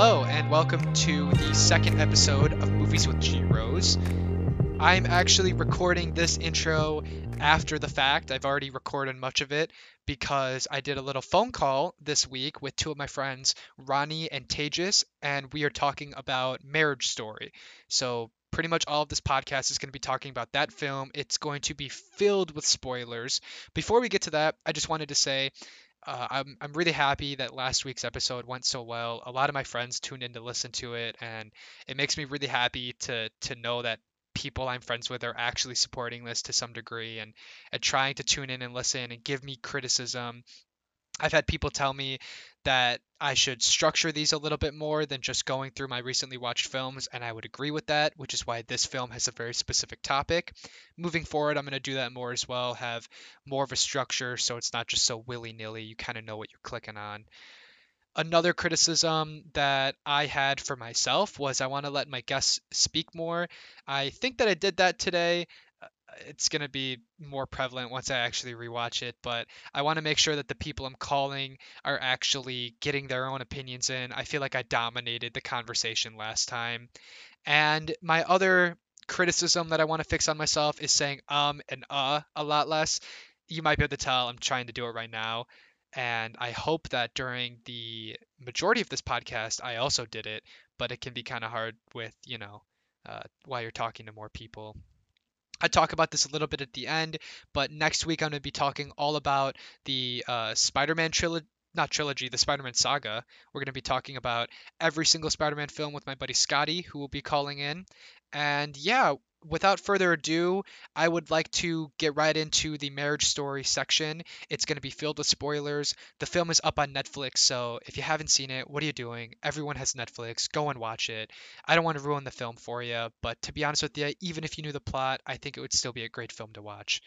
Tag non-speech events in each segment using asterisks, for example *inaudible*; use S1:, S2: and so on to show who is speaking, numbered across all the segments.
S1: Hello, and welcome to the second episode of Movies with G Rose. I'm actually recording this intro after the fact. I've already recorded much of it because I did a little phone call this week with two of my friends, Ronnie and Tejas, and we are talking about Marriage Story. So, pretty much all of this podcast is going to be talking about that film. It's going to be filled with spoilers. Before we get to that, I just wanted to say uh, I'm I'm really happy that last week's episode went so well. A lot of my friends tuned in to listen to it, and it makes me really happy to to know that people I'm friends with are actually supporting this to some degree and and trying to tune in and listen and give me criticism. I've had people tell me that I should structure these a little bit more than just going through my recently watched films, and I would agree with that, which is why this film has a very specific topic. Moving forward, I'm going to do that more as well, have more of a structure so it's not just so willy nilly. You kind of know what you're clicking on. Another criticism that I had for myself was I want to let my guests speak more. I think that I did that today. It's going to be more prevalent once I actually rewatch it, but I want to make sure that the people I'm calling are actually getting their own opinions in. I feel like I dominated the conversation last time. And my other criticism that I want to fix on myself is saying um and uh a lot less. You might be able to tell I'm trying to do it right now. And I hope that during the majority of this podcast, I also did it, but it can be kind of hard with, you know, uh, while you're talking to more people. I talk about this a little bit at the end, but next week I'm going to be talking all about the uh, Spider-Man trilogy, not trilogy, the Spider-Man saga. We're going to be talking about every single Spider-Man film with my buddy Scotty, who will be calling in. And yeah, without further ado, I would like to get right into the marriage story section. It's going to be filled with spoilers. The film is up on Netflix, so if you haven't seen it, what are you doing? Everyone has Netflix. Go and watch it. I don't want to ruin the film for you, but to be honest with you, even if you knew the plot, I think it would still be a great film to watch.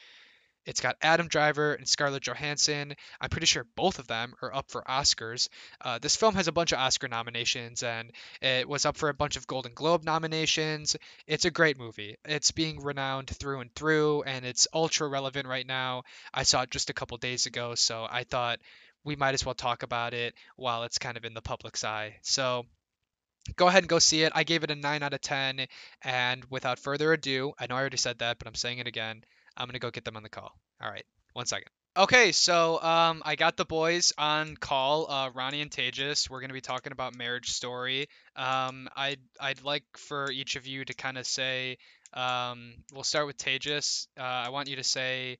S1: It's got Adam Driver and Scarlett Johansson. I'm pretty sure both of them are up for Oscars. Uh, this film has a bunch of Oscar nominations and it was up for a bunch of Golden Globe nominations. It's a great movie. It's being renowned through and through and it's ultra relevant right now. I saw it just a couple days ago, so I thought we might as well talk about it while it's kind of in the public's eye. So go ahead and go see it. I gave it a 9 out of 10. And without further ado, I know I already said that, but I'm saying it again. I'm going to go get them on the call. All right, one second. Okay, so um, I got the boys on call, uh, Ronnie and Tejas. We're going to be talking about Marriage Story. Um, I'd, I'd like for each of you to kind of say, um, we'll start with Tejas. Uh, I want you to say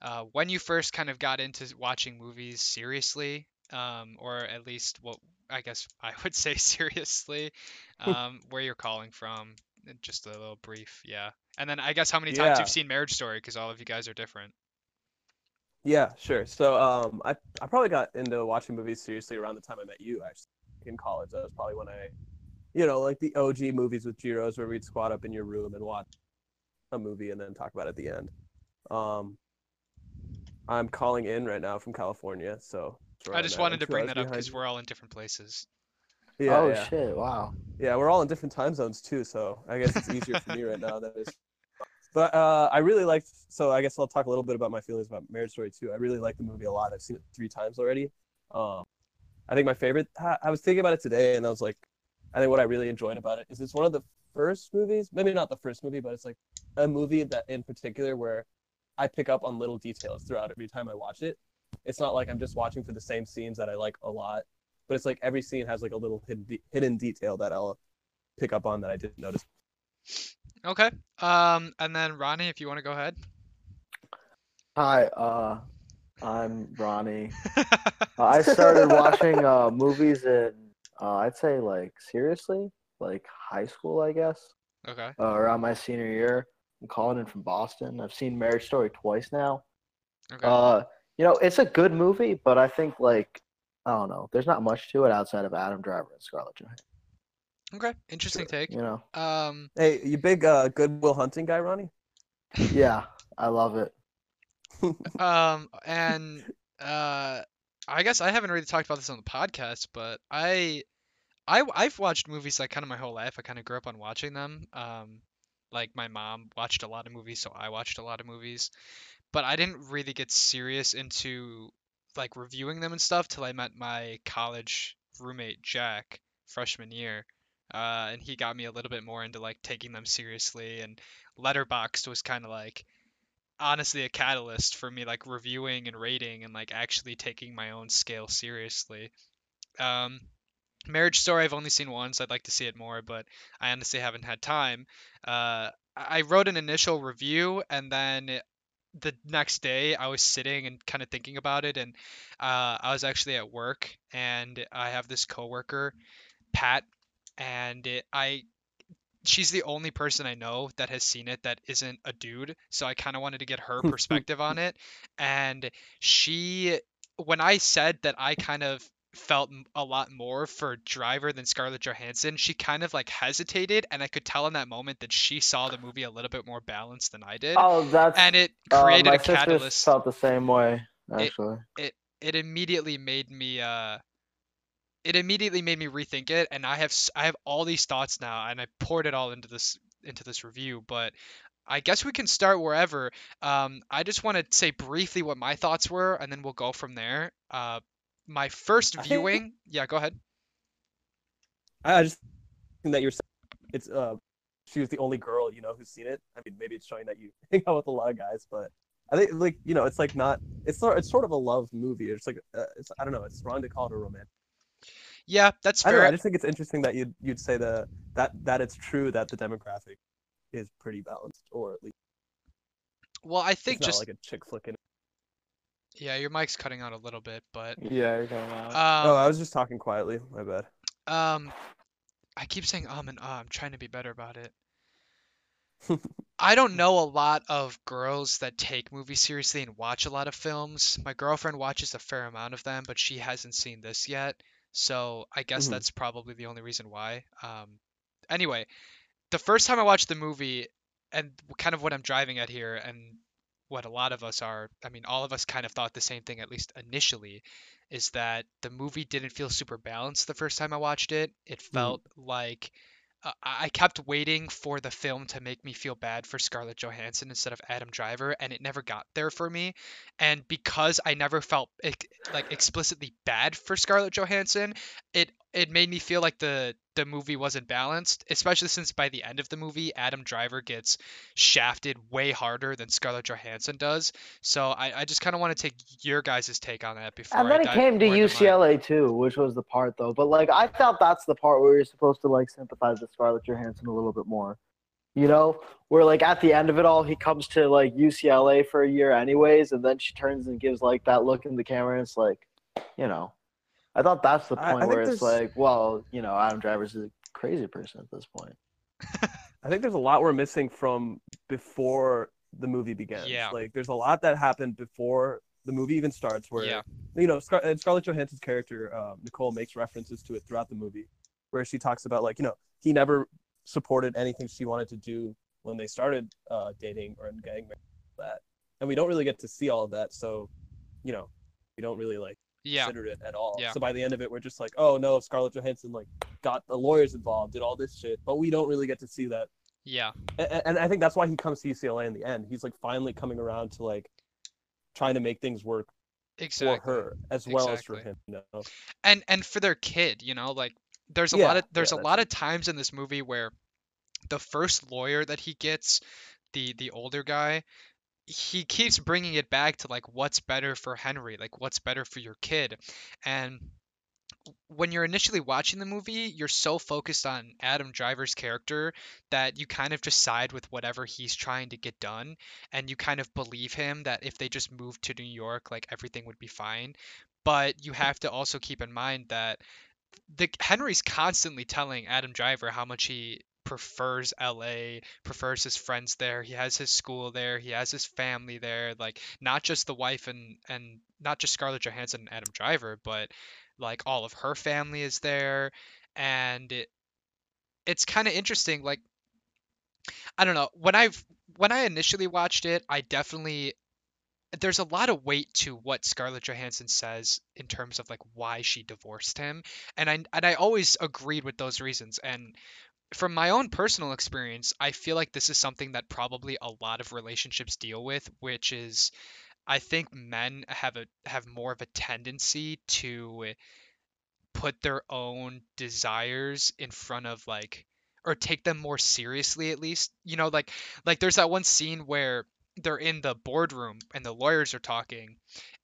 S1: uh, when you first kind of got into watching movies seriously, um, or at least what I guess *laughs* I would say seriously, *laughs* um, where you're calling from, just a little brief, yeah. And then I guess how many times
S2: Yeah.
S1: you've seen Marriage Story, because all of you guys are different.
S2: Yeah, sure. So um, I I probably got into watching movies seriously around the time I met you. Actually, in college, that was probably when I, you know, like the OG movies with Giros, where we'd squat up in your room and watch a movie and then talk about it at the end. Um, I'm calling in right now from California, so
S1: I just wanted to bring that up because we're all in different places.
S2: Yeah,
S3: oh
S2: yeah,
S3: shit! Wow.
S2: yeah. We're all in different time zones too, so I guess it's easier for me right now. That is. But uh, I really liked. So I guess I'll talk a little bit about my feelings about Marriage Story too. I really like the movie a lot. I've seen it three times already. Um, I think my favorite. I was thinking about it today, and I was like, I think what I really enjoyed about it is it's one of the first movies, maybe not the first movie, but it's like a movie that in particular where I pick up on little details throughout every time I watch it. It's not like I'm just watching for the same scenes that I like a lot, but it's like every scene has like a little hidden de- hidden detail that I'll pick up on that I didn't notice.
S1: Okay. Um, and then Ronnie, if you want to go ahead.
S3: Hi. Uh, I'm Ronnie. *laughs* Uh, I started watching uh movies in uh, I'd say like seriously, like high school, I guess.
S1: Okay.
S3: Uh, around my senior year. I'm calling in from Boston. I've seen Marriage Story twice now.
S1: Okay.
S3: Uh, you know, it's a good movie, but I think like I don't know. There's not much to it outside of Adam Driver and Scarlett Johansson.
S1: Okay. Interesting take.
S3: You know.
S1: Um,
S2: Hey, you big uh, Good Will Hunting guy, Ronnie?
S3: Yeah, I love it. *laughs*
S1: um, and uh, I guess I haven't really talked about this on the podcast, but I, I, I've watched movies like kind of my whole life. I kind of grew up on watching them. Um, like my mom watched a lot of movies, so I watched a lot of movies. But I didn't really get serious into like reviewing them and stuff till I met my college roommate Jack freshman year. Uh, and he got me a little bit more into like taking them seriously and Letterboxd was kind of like honestly a catalyst for me like reviewing and rating and like actually taking my own scale seriously. Um, Marriage Story I've only seen once. I'd like to see it more, but I honestly haven't had time. Uh, I wrote an initial review and then the next day I was sitting and kind of thinking about it and uh, I was actually at work and I have this coworker, Pat, and it, I she's the only person I know that has seen it that isn't a dude, so I kind of wanted to get her *laughs* perspective on it. And she when I said that I kind of felt a lot more for Driver than Scarlett Johansson, she kind of like hesitated, and I could tell in that moment that she saw the movie a little bit more balanced than I did.
S3: Oh, that's
S1: and it
S3: uh,
S1: created
S3: my
S1: a
S3: sisters
S1: catalyst.
S3: felt the same way actually.
S1: It it immediately made me uh it immediately made me rethink it and I have I have all these thoughts now and I poured it all into this into this review but I guess we can start wherever. Um, I just want to say briefly what my thoughts were, and then we'll go from there. Uh, my first
S2: think-
S1: viewing, yeah, go ahead.
S2: I I just think that you're it's uh she was the only girl you know who's seen it. I mean, maybe it's showing that you *laughs* hang out with a lot of guys, but I think like you know it's like not it's sort it's sort of a love movie. It's like uh, it's I don't know. It's wrong to call it a romantic.
S1: Yeah, that's
S2: I don't know. I just think it's interesting that you'd you'd say the that that it's true that the demographic is pretty balanced, or at least
S1: Well, I think
S2: it's not
S1: just
S2: like a chick flick. In
S1: yeah, your mic's cutting out a little bit, but
S3: Yeah, you're going out.
S2: oh,
S1: um,
S2: I was just talking quietly. My bad.
S1: Um, I keep saying um and uh. I'm trying to be better about it. *laughs* I don't know a lot of girls that take movies seriously and watch a lot of films. My girlfriend watches a fair amount of them, but she hasn't seen this yet. So I guess
S2: Mhm.
S1: that's probably the only reason why. Um, anyway, the first time I watched the movie, and kind of what I'm driving at here, and what a lot of us are, I mean, all of us kind of thought the same thing, at least initially, is that the movie didn't feel super balanced the first time I watched it. It felt like I I kept waiting for the film to make me feel bad for Scarlett Johansson instead of Adam Driver, and it never got there for me. And because I never felt like explicitly bad for Scarlett Johansson, it it made me feel like the the movie wasn't balanced, especially since by the end of the movie, Adam Driver gets shafted way harder than Scarlett Johansson does. So I, I just kind of want to take your guys' take on that before
S3: And then it came to
S1: more into mine.
S3: UCLA too, which was the part though. But like I felt that's the part where you're supposed to like sympathize with Scarlett Johansson a little bit more. You know, where like at the end of it all, he comes to like UCLA for a year anyways, and then she turns and gives like that look in the camera, and it's like, you know, I thought that's the
S2: I- I
S3: point where it's
S2: there's-
S3: like, well, you know, Adam Driver's is a crazy person at this point. *laughs*
S2: I think there's a lot we're missing from before the movie begins.
S1: Yeah.
S2: Like there's a lot that happened before the movie even starts where
S1: Yeah.
S2: you know Scar- and Scarlett Johansson's character um, Nicole makes references to it throughout the movie where she talks about like you know he never supported anything she wanted to do when they started uh, dating or getting married that and we don't really get to see all of that so you know we don't really like
S1: Yeah.
S2: consider it at all
S1: Yeah.
S2: so by the end of it we're just like oh no Scarlett Johansson like got the lawyers involved did all this shit but we don't really get to see that
S1: Yeah.
S2: and, and I think that's why he comes to UCLA in the end. He's like finally coming around to like trying to make things work
S1: Exactly.
S2: for her as well
S1: Exactly.
S2: as for him. You know?
S1: and and for their kid you know like there's a
S2: Yeah,
S1: lot of there's
S2: yeah,
S1: a lot
S2: it.
S1: of times in this movie where the first lawyer that he gets the the older guy he keeps bringing it back to like what's better for henry like what's better for your kid. And when you're initially watching the movie you're so focused on adam driver's character that you kind of just side with whatever he's trying to get done and you kind of believe him that if they just moved to new york like everything would be fine. But you have to also keep in mind that the Henry's constantly telling Adam Driver how much he prefers LA, prefers his friends there. He has his school there. He has his family there. Like not just the wife and and not just Scarlett Johansson and Adam Driver, but like all of her family is there, and it, it's kind of interesting. Like I don't know when I've when I initially watched it, I definitely there's a lot of weight to what Scarlett Johansson says in terms of like why she divorced him, and I and I always agreed with those reasons. And from my own personal experience, I feel like this is something that probably a lot of relationships deal with, which is I think men have a have more of a tendency to put their own desires in front of like or take them more seriously at least. You know, like like there's that one scene where they're in the boardroom and the lawyers are talking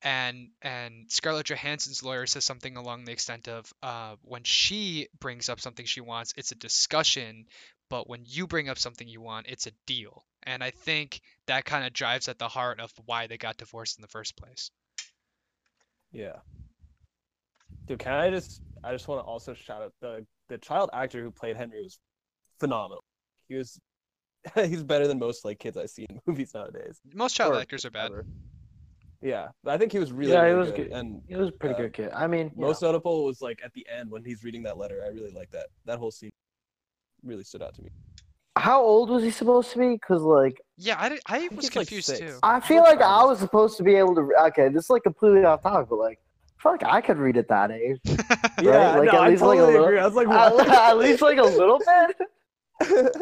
S1: and and Scarlett Johansson's lawyer says something along the extent of uh, when she brings up something she wants, it's a discussion, but when you bring up something you want, it's a deal. And I think that kind of drives at the heart of why they got divorced in the first place.
S2: Yeah. Dude, can I just I just want to also shout out the the child actor who played Henry was phenomenal. He was *laughs* he's better than most like kids I see in *laughs* movies nowadays.
S1: Most child
S2: Or
S1: actors are bad.
S2: ever. Yeah, I think he was really,
S3: Yeah, he
S2: really
S3: was
S2: good.
S3: good.
S2: And
S3: He was a pretty
S2: Uh,
S3: good kid. I mean,
S2: most
S3: know,
S2: notable was like at the end when he's reading that letter. I really like that. That whole scene really stood out to me.
S3: how old was he supposed to be? Because like
S1: Yeah, I, did- I
S2: think
S1: was
S2: he's, like,
S1: confused too.
S3: I feel like I was supposed to be able to. Okay, this is like completely off topic, but like I feel like I could read at that age. *laughs*
S2: Yeah,
S3: Like,
S2: no,
S3: at
S2: I
S3: least, like, a
S2: totally
S3: little-
S2: agree. I was like,
S3: at,
S2: what?
S3: at least like a little bit.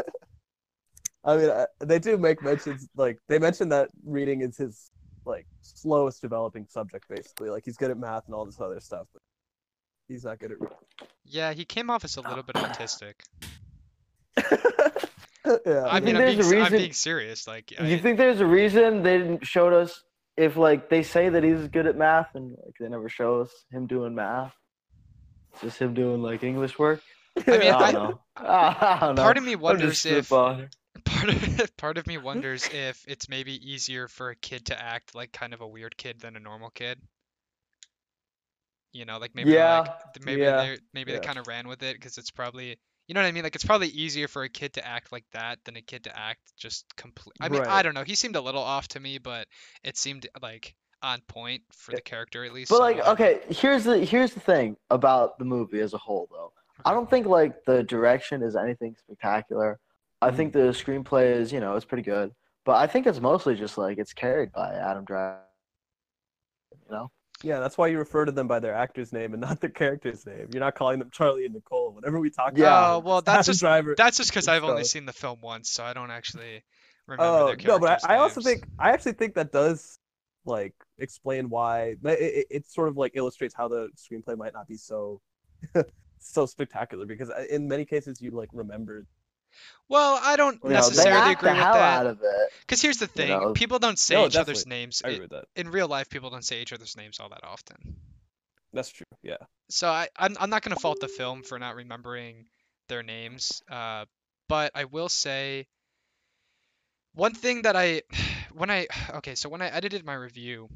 S2: I mean, I, they do make mentions like they mention that reading is his like slowest developing subject, basically. Like he's good at math and all this other stuff, but he's not good at reading.
S1: Yeah, he came off as a little bit autistic. *laughs*
S2: yeah,
S1: I mean, I'm being,
S3: there's a
S1: s- I'm
S3: reason-
S1: being serious. Like,
S3: you
S1: I,
S3: think there's a reason they didn't show us if like they say that he's good at math and like they never show us him doing math? Just him doing like English work.
S1: I mean,
S3: I
S1: I-
S3: don't know. *laughs* I don't know.
S1: part of me
S3: I'm
S1: wonders
S3: just
S1: if
S3: spitballing. *laughs*
S1: part of part of me *laughs* wonders if it's maybe easier for a kid to act like kind of a weird kid than a normal kid. You know, like maybe
S3: Yeah,
S1: like maybe
S2: yeah,
S1: they maybe
S2: yeah.
S1: they kind of ran with it because it's probably you know what I mean. Like it's probably easier for a kid to act like that than a kid to act just complete. I mean, I don't know. He seemed a little off to me, but it seemed like on point for the character at least.
S3: But like, okay, here's the here's the thing about the movie as a whole, though. I don't think like the direction is anything spectacular. I
S2: Mm.
S3: think the screenplay is, you know, it's pretty good. But I think it's mostly just like it's carried by Adam Driver. You know?
S2: yeah, that's why you refer to them by their actor's name and not their character's name. You're not calling them Charlie and Nicole. Whenever we talk
S3: Yeah.
S2: about
S1: Oh,
S2: them,
S1: well, that's
S2: Adam
S1: just
S2: Driver.
S1: That's just because I've only seen the film once, so I don't actually remember
S2: Oh
S1: their
S2: no, but
S1: characters'
S2: I, I also think I actually think that does like explain why it, it, it sort of like illustrates how the screenplay might not be so *laughs* so spectacular because uh, in many cases you like remember
S1: Well, I don't
S3: You know,
S1: necessarily
S3: act
S1: agree
S3: the
S1: with
S3: hell
S1: that.
S3: out of it.
S1: Because here's the thing:
S3: know.
S1: people don't say
S2: No,
S1: each other's names.
S2: I
S1: I-
S2: agree with that.
S1: in real life, people don't say each other's names all that often.
S2: That's true. Yeah.
S1: So I, I'm, I'm not gonna fault the film for not remembering their names. Uh, but I will say one thing that I, *sighs* when I, *sighs* okay, so when I edited my review,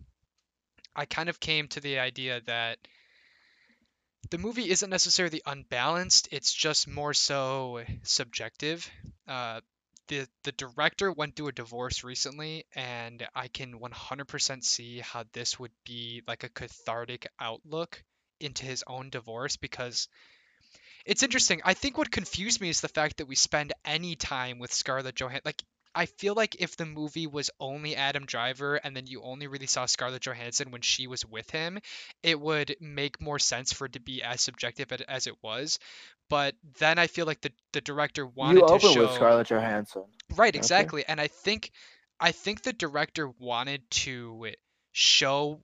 S1: I kind of came to the idea that the movie isn't necessarily unbalanced. It's just more so subjective. Uh, the the director went through a divorce recently, and I can 100% see how this would be like a cathartic outlook into his own divorce because it's interesting. I think what confused me is the fact that we spend any time with Scarlett Johansson. Like, I feel like if the movie was only Adam Driver and then you only really saw Scarlett Johansson when she was with him, it would make more sense for it to be as subjective as it was. But then I feel like the the director wanted
S3: You
S1: to show
S3: with Scarlett Johansson.
S1: Right,
S3: Okay.
S1: exactly. And I think I think the director wanted to show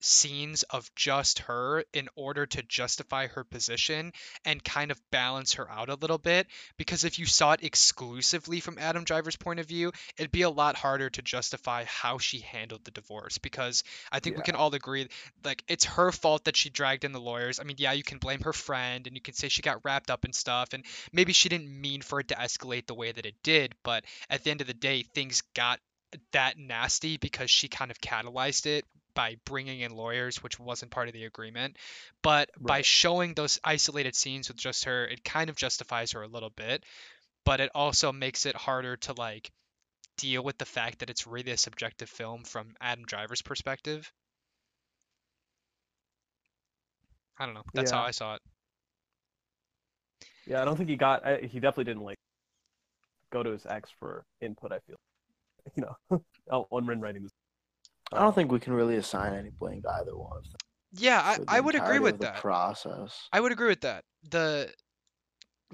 S1: scenes of just her in order to justify her position and kind of balance her out a little bit because if you saw it exclusively from Adam Driver's point of view, it'd be a lot harder to justify how she handled the divorce because I think we can all agree like it's her fault that she dragged in the lawyers. I mean, yeah, you can blame her friend and you can say she got wrapped up in stuff and maybe she didn't mean for it to escalate the way that it did, but at the end of the day, things got that nasty because she kind of catalyzed it by bringing in lawyers, which wasn't part of the agreement. But by showing those isolated scenes with just her, it kind of justifies her a little bit, but it also makes it harder to like deal with the fact that it's really a subjective film from Adam Driver's perspective. I don't know. That's how I saw it.
S2: Yeah, I don't think he got. I, he definitely didn't like go to his ex for input. I feel, you know, *laughs* on- on when writing this.
S3: I don't think we can really assign any blame to either one of them.
S1: Yeah, I, I would agree with that.
S3: Process.
S1: I would agree with that. The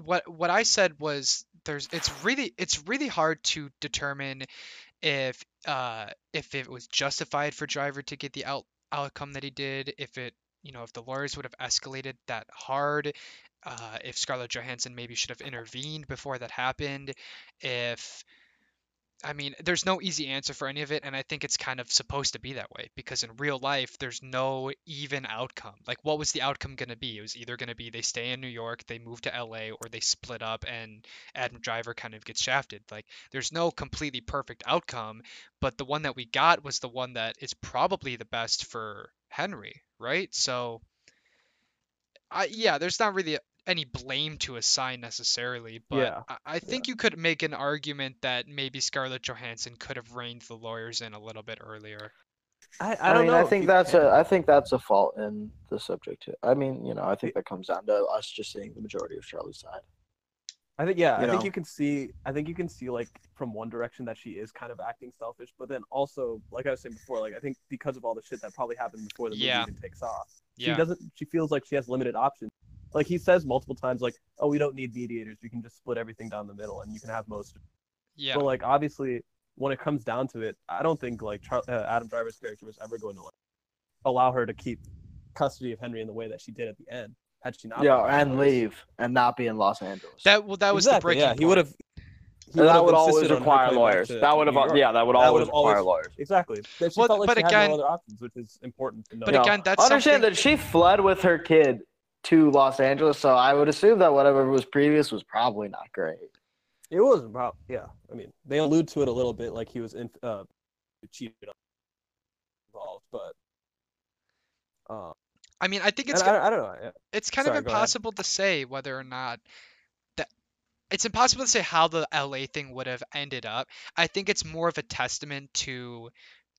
S1: what what I said was there's it's really it's really hard to determine if uh if it was justified for Driver to get the out outcome that he did, if it you know, if the lawyers would have escalated that hard, uh, if Scarlett Johansson maybe should have intervened before that happened, if I mean, there's no easy answer for any of it, and I think it's kind of supposed to be that way because in real life, there's no even outcome. Like, what was the outcome going to be? It was either going to be they stay in New York, they move to LA, or they split up and Adam Driver kind of gets shafted. Like, there's no completely perfect outcome, but the one that we got was the one that is probably the best for Henry, right? So, I, yeah, there's not really any blame to assign necessarily, but
S2: Yeah,
S1: I, I think you could make an argument that maybe Scarlett Johansson could have reined the lawyers in a little bit earlier.
S2: I,
S3: I,
S2: I don't
S3: mean,
S2: know.
S3: I think that's
S2: can.
S3: a I think that's a fault in the subject too. I mean, you know, I think that comes down to us just seeing the majority of Charlie's side.
S2: I think yeah,
S3: you
S2: I think you can see I think you can see like from one direction that she is kind of acting selfish, but then also like I was saying before, like I think because of all the shit that probably happened before the movie
S1: Yeah.
S2: even takes off,
S1: Yeah.
S2: she doesn't she feels like she has limited options. Like he says multiple times like, "Oh, we don't need mediators. We can just split everything down the middle and you can have most."
S1: Yeah.
S2: But like obviously when it comes down to it, I don't think like Char- uh, Adam Driver's character was ever going to like allow her to keep custody of Henry in the way that she did at the end. Had she not
S3: Yeah, and
S2: divorced.
S3: leave and not be in Los Angeles.
S1: That well, that was
S2: exactly,
S1: the breaking
S2: yeah, he would have.
S4: And that would always require lawyers. That would have, yeah, that would
S2: That
S4: always
S2: would've
S4: require
S2: always-
S4: lawyers.
S2: Exactly. That she
S1: Well,
S2: felt like
S1: but
S2: she
S1: again-
S2: had no other options, which is important to know.
S1: But
S3: No.
S1: again, that's
S3: Understand
S1: something.
S3: that she fled with her kid to Los Angeles, so I would assume that whatever was previous was probably not great.
S2: it wasn't about. Yeah, I mean, they allude to it a little bit, like he was in, uh, cheated on, involved, but. Uh,
S1: I mean, I think it's
S2: and I, I don't know.
S1: It's kind
S2: Sorry,
S1: of impossible to say whether or not that it's impossible to say how the LA thing would have ended up. I think it's more of a testament to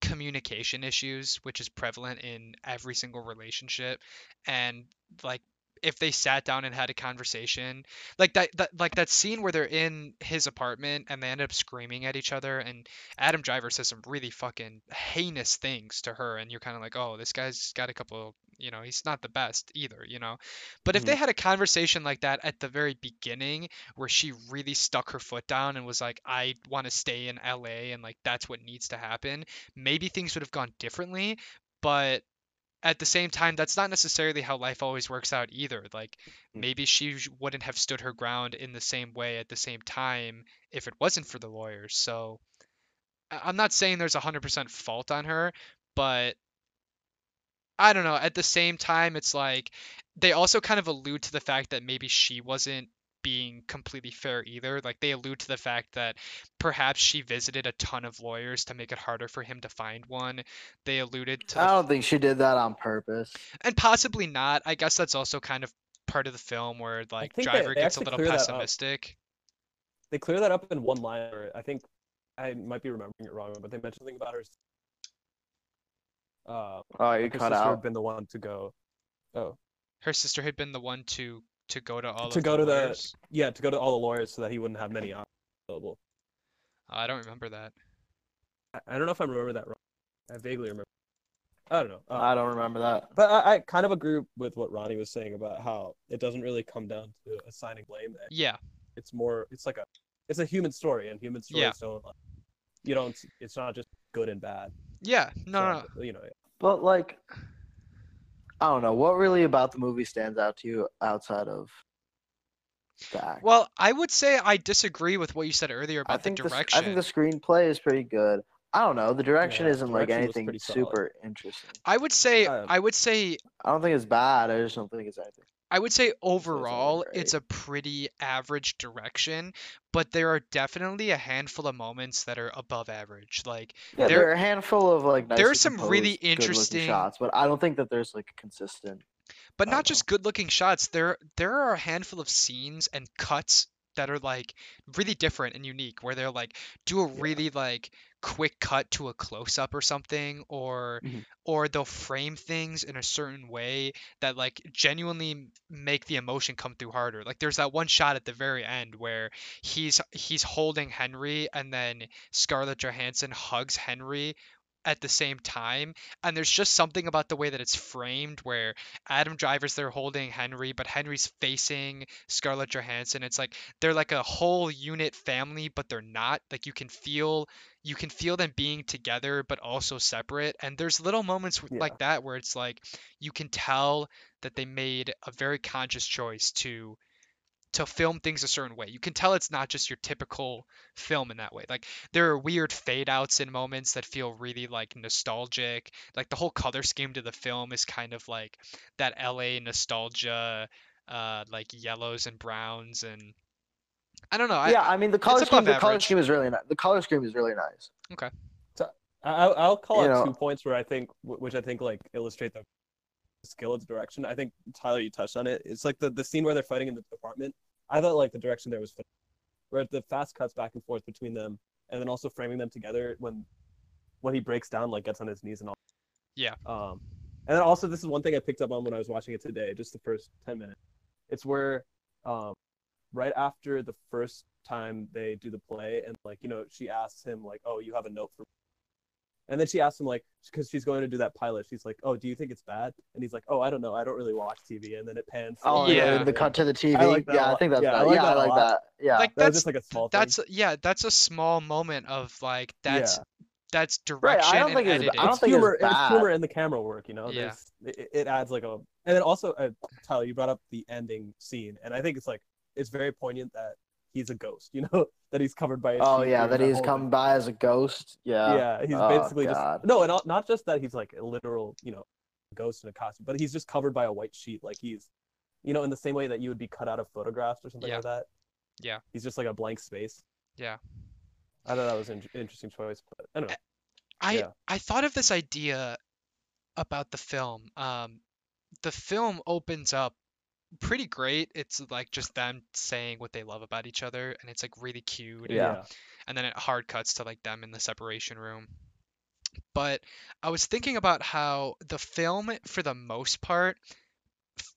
S1: communication issues, which is prevalent in every single relationship, and like if they sat down and had a conversation like that, that like that scene where they're in his apartment and they end up screaming at each other and adam driver says some really fucking heinous things to her and you're kind of like oh this guy's got a couple you know he's not the best either you know? But if they mm-hmm. had a conversation like that at the very beginning where she really stuck her foot down and was like i want to stay in la and like that's what needs to happen maybe things would have gone differently but at the same time that's not necessarily how life always works out either like
S2: Mm.
S1: maybe she wouldn't have stood her ground in the same way at the same time if it wasn't for the lawyers so i'm not saying there's 100% fault on her but I don't know. At the same time, it's like they also kind of allude to the fact that maybe she wasn't being completely fair either. Like they allude to the fact that perhaps she visited a ton of lawyers to make it harder for him to find one. They alluded to,
S3: I don't think she did that on purpose.
S1: and possibly not. I guess that's also kind of part of the film where like Driver gets a little
S2: clear that up.
S1: pessimistic.
S2: They clear that up in one line. Where I think I might be remembering it wrong, but they mentioned something about her. Uh,
S3: Oh, you
S2: like her
S3: cut
S2: sister
S3: out.
S2: had been the one to go. Oh,
S1: Her sister had been the one to to go to all
S2: To
S1: of
S2: go
S1: the
S2: to the-
S1: lawyers.
S2: yeah, to go to all the lawyers so that he wouldn't have many options available.
S1: I don't remember that.
S2: I, I don't know if I remember that wrong. I vaguely remember. I don't know. Uh,
S3: I don't remember that.
S2: But I, I kind of agree with what Ronnie was saying about how it doesn't really come down to assigning blame. That
S1: Yeah.
S2: it's more, it's like a, it's a human story, and human stories
S1: Yeah.
S2: don't, like, you don't, it's not just good and bad.
S1: Yeah. No, no, no.
S2: You know,
S3: But like, I don't know what really about the movie stands out to you outside of the act.
S1: Well, I would say I disagree with what you said earlier about the
S3: think the,
S1: direction.
S3: I think the screenplay is pretty good. I don't know. The direction
S2: Yeah,
S3: isn't like
S2: direction was
S3: anything
S2: pretty solid.
S3: super interesting.
S1: I would say
S2: Uh,
S1: I would say
S3: I don't think it's bad. I just don't think it's anything.
S1: I would say
S3: all
S1: overall it's a pretty average direction, but there are definitely a handful of moments that are above average. Like
S3: Yeah,
S1: There-
S3: there, are a handful of like.
S1: there are some really
S3: composed, good-looking
S1: interesting-
S3: shots, but I don't think that there's like consistent.
S1: but not just good looking shots. There there are a handful of scenes and cuts that are like really different and unique where they're like do a
S2: Yeah.
S1: really like quick cut to a close up or something or
S2: Mhm.
S1: or they'll frame things in a certain way that like genuinely make the emotion come through harder. Like there's that one shot at the very end where he's he's holding Henry and then Scarlett Johansson hugs Henry at the same time and there's just something about the way that it's framed where Adam Driver's there holding Henry but Henry's facing Scarlett Johansson. It's like they're like a whole unit family but they're not. Like you can feel you can feel them being together but also separate. And there's little moments
S2: Yeah.
S1: like that where it's like you can tell that they made a very conscious choice to to film things a certain way. You can tell it's not just your typical film in that way. Like there are weird fade outs in moments that feel really like nostalgic. Like the whole color scheme to the film is kind of like that LA nostalgia uh like yellows and browns and I don't know.
S3: Yeah, I mean the color scheme.
S1: above
S3: The color scheme is really nice. The color scheme is really nice.
S2: I, I'll I'll call
S3: You
S2: out
S3: know-
S2: two points where I think, which I think like illustrate the skill of the direction. I think Tyler, you touched on it. It's like the the scene where they're fighting in the apartment. I thought like the direction there was, where the fast cuts back and forth between them, and then also framing them together when when he breaks down, like gets on his knees and all.
S1: Yeah.
S2: Um, and then also this is one thing I picked up on when I was watching it today, just the first ten minutes. It's where, um, right after the first time they do the play, and like you know she asks him like, "Oh, you have a note for." And then she asks him like, because she's going to do that pilot. She's like, "Oh, do you think it's bad?" And he's like, "Oh, I don't know. I don't really watch TV." And then it pans.
S3: Oh
S1: Yeah.
S3: yeah, the cut to the TV.
S2: I like that
S3: yeah, I think that's
S2: Yeah, I like
S3: yeah,
S2: that
S3: I
S2: a
S3: like that. Yeah.
S1: like
S2: That
S1: that's
S2: just like a small thing.
S1: that's yeah, that's a small moment of like that's
S2: Yeah.
S1: that's
S3: Right,
S1: direction
S3: I don't
S1: and
S3: think it's- I don't
S2: it's
S3: think it's
S2: humor. It's,
S3: bad.
S2: humor in the camera work. You know,
S1: Yeah.
S2: It, it adds like a. And then also, uh, Tyler, you brought up the ending scene, and I think it's like it's very poignant that he's a ghost. You know, *laughs* that he's covered by. A
S3: Oh yeah,
S2: during
S3: that he's come
S2: thing.
S3: by as a ghost. Yeah.
S2: Yeah, he's
S3: Oh,
S2: basically
S3: God.
S2: just no, and not- not just that he's like a literal, you know, ghost in a costume, but he's just covered by a white sheet, like he's, you know, in the same way that you would be cut out of photographs or something
S1: Yeah.
S2: like that.
S1: Yeah.
S2: He's just like a blank space.
S1: Yeah.
S2: I thought that was an interesting choice, but anyway.
S1: I
S2: Yeah.
S1: I thought of this idea about the film. Um, the film opens up pretty great. It's like just them saying what they love about each other, and it's like really cute. and-
S3: Yeah.
S1: and then it hard cuts to like them in the separation room. But I was thinking about how the film, for the most part,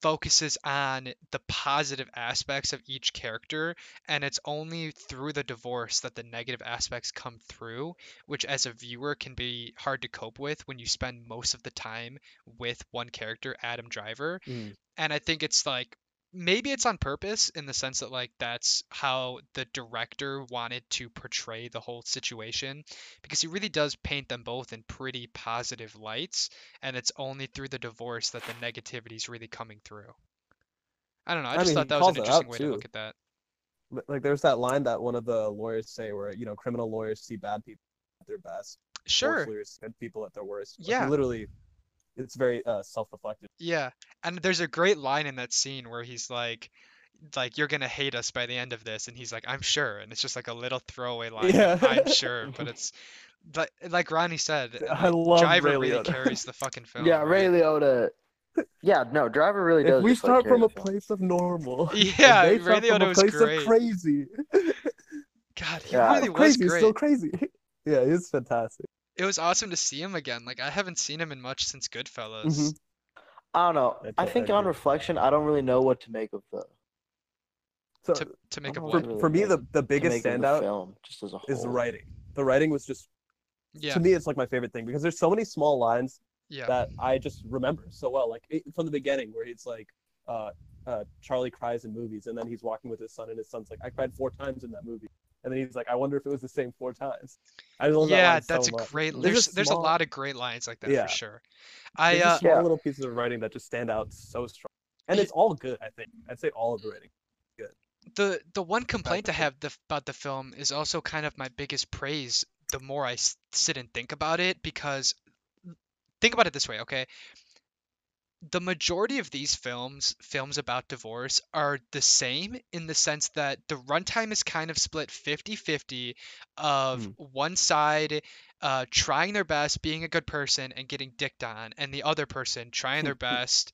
S1: focuses on the positive aspects of each character, and it's only through the divorce that the negative aspects come through, which as a viewer can be hard to cope with when you spend most of the time with one character, Adam Driver.
S2: Mm.
S1: And I think it's like maybe it's on purpose in the sense that like that's how the director wanted to portray the whole situation because he really does paint them both in pretty positive lights and it's only through the divorce that the negativity is really coming through i don't know i
S2: I
S1: just
S2: mean,
S1: thought that was an interesting way to look at that
S2: Like there's that line that one of the lawyers say where, you know, criminal lawyers see bad people at their best.
S1: sure
S2: lawyers see good people at their worst. Like,
S1: Yeah.
S2: literally, it's very uh, self-reflective.
S1: yeah and there's a great line in that scene where he's like like you're gonna hate us by the end of this and he's like i'm sure and it's just like a little throwaway line
S2: Yeah.
S1: i'm sure *laughs* but it's like like ronnie said
S2: I
S1: like,
S2: love
S1: driver
S2: Ray
S1: really
S2: Liotta. *laughs*
S1: carries the fucking film
S3: Yeah,
S1: right?
S3: Ray Liotta. Yeah, no, Driver really does.
S2: If we
S3: just, like,
S2: start from a
S3: film.
S2: place of normal, *laughs* and
S1: Yeah,
S2: they
S1: Ray
S2: start from
S1: Liotta
S2: a
S1: was
S2: place
S1: great.
S2: of crazy.
S1: God, he
S3: Yeah.
S1: really was
S2: crazy,
S1: great.
S2: still crazy. Yeah, he's fantastic.
S1: It was awesome to see him again. Like I haven't seen him in much since Goodfellas.
S2: Mhm.
S3: I don't know.
S2: I
S3: I think
S2: I
S3: on reflection, I don't really know what to make of the
S2: So
S1: To to make a what?
S2: for,
S3: really
S2: for me, the, the biggest
S3: make of the
S2: standout
S3: film just as a whole.
S2: is the writing. The writing was just
S1: Yeah,
S2: to me, it's like my favorite thing because there's so many small lines
S1: yeah,
S2: that I just remember so well. Like it, from the beginning, where he's like, uh, uh, Charlie cries in movies, and then he's walking with his son, and his son's like, "I cried four times in that movie," and then he's like, "I wonder if it was the same four times." I love that
S1: yeah.
S2: so
S1: That's a
S2: much.
S1: great. There's there's
S2: small-
S1: a lot of great lines like that
S2: Yeah.
S1: for sure. I uh,
S2: small
S3: Yeah.
S2: little pieces of writing that just stand out so strong, and it's all good. I think I'd say all of the writing. Good.
S1: The the one complaint I have the, about the film is also kind of my biggest praise. The more I sit and think about it, because think about it this way, okay? The majority of these films, films about divorce, are the same in the sense that the runtime is kind of split 50-50 of
S2: Mm.
S1: one side uh, trying their best, being a good person, and getting dicked on, and the other person trying their *laughs* best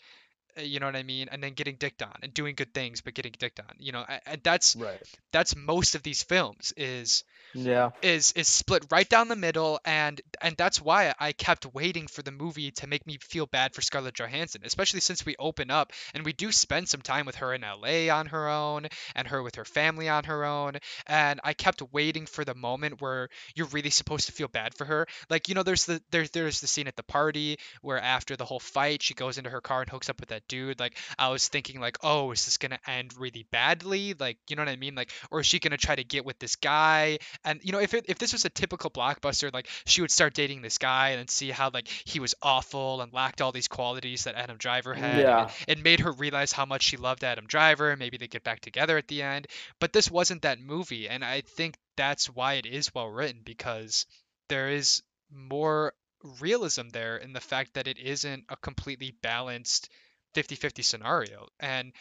S1: Uh, you know what I mean, and then getting dicked on and doing good things but getting dicked on. You know, and that's
S2: right.
S1: that's most of these films is
S3: Yeah.
S1: is is split right down the middle and and that's why I kept waiting for the movie to make me feel bad for Scarlett Johansson, especially since we open up and we do spend some time with her in LA on her own and her with her family on her own and I kept waiting for the moment where you're really supposed to feel bad for her. Like, you know, there's the there's there's the scene at the party where after the whole fight she goes into her car and hooks up with that dude. Like I was thinking like, "Oh, is this going to end really badly?" Like, you know what I mean? Like or is she going to try to get with this guy and you know, if it, if this was a typical blockbuster, like she would start dating this guy and see how like he was awful and lacked all these qualities that Adam Driver had.
S3: Yeah.
S1: It, made her realize how much she loved Adam Driver. Maybe they get back together at the end. But this wasn't that movie, and I think that's why it is well written because there is more realism there in the fact that it isn't a completely balanced 50-50 scenario. And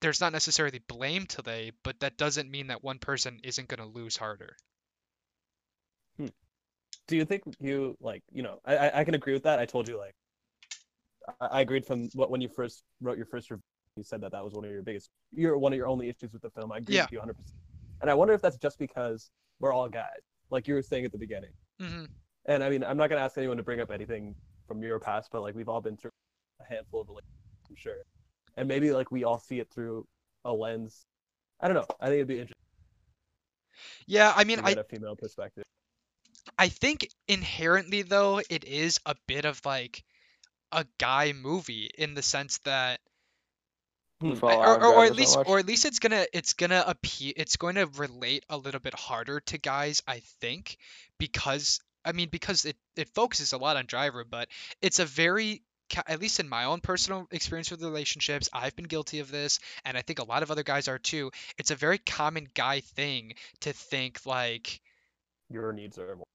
S1: there's not necessarily blame today, but that doesn't mean that one person isn't going to lose harder
S2: do you think you like you know I I can agree with that. I told you like I, I agreed from what when you first wrote your first review. You said that that was one of your biggest, you're one of your only issues with the film. I agree
S1: Yeah.
S2: with you 100. percent And I wonder if that's just because we're all guys, like you were saying at the beginning.
S1: hmm
S2: And I mean, I'm not gonna ask anyone to bring up anything from your past, but like we've all been through a handful of relationships, I'm sure. And maybe like we all see it through a lens. I don't know. I think it'd be interesting
S1: Yeah, I mean,
S2: to
S1: I
S2: get a female perspective.
S1: I think inherently though it is a bit of like a guy movie in the sense that
S2: Hmm.
S1: Or, or, or at least or at least it's gonna it's gonna appeal it's going to relate a little bit harder to guys I think because I mean because it it focuses a lot on driver but it's a very ca- at least in my own personal experience with relationships I've been guilty of this and I think a lot of other guys are too it's a very common guy thing to think like
S2: Your needs are more.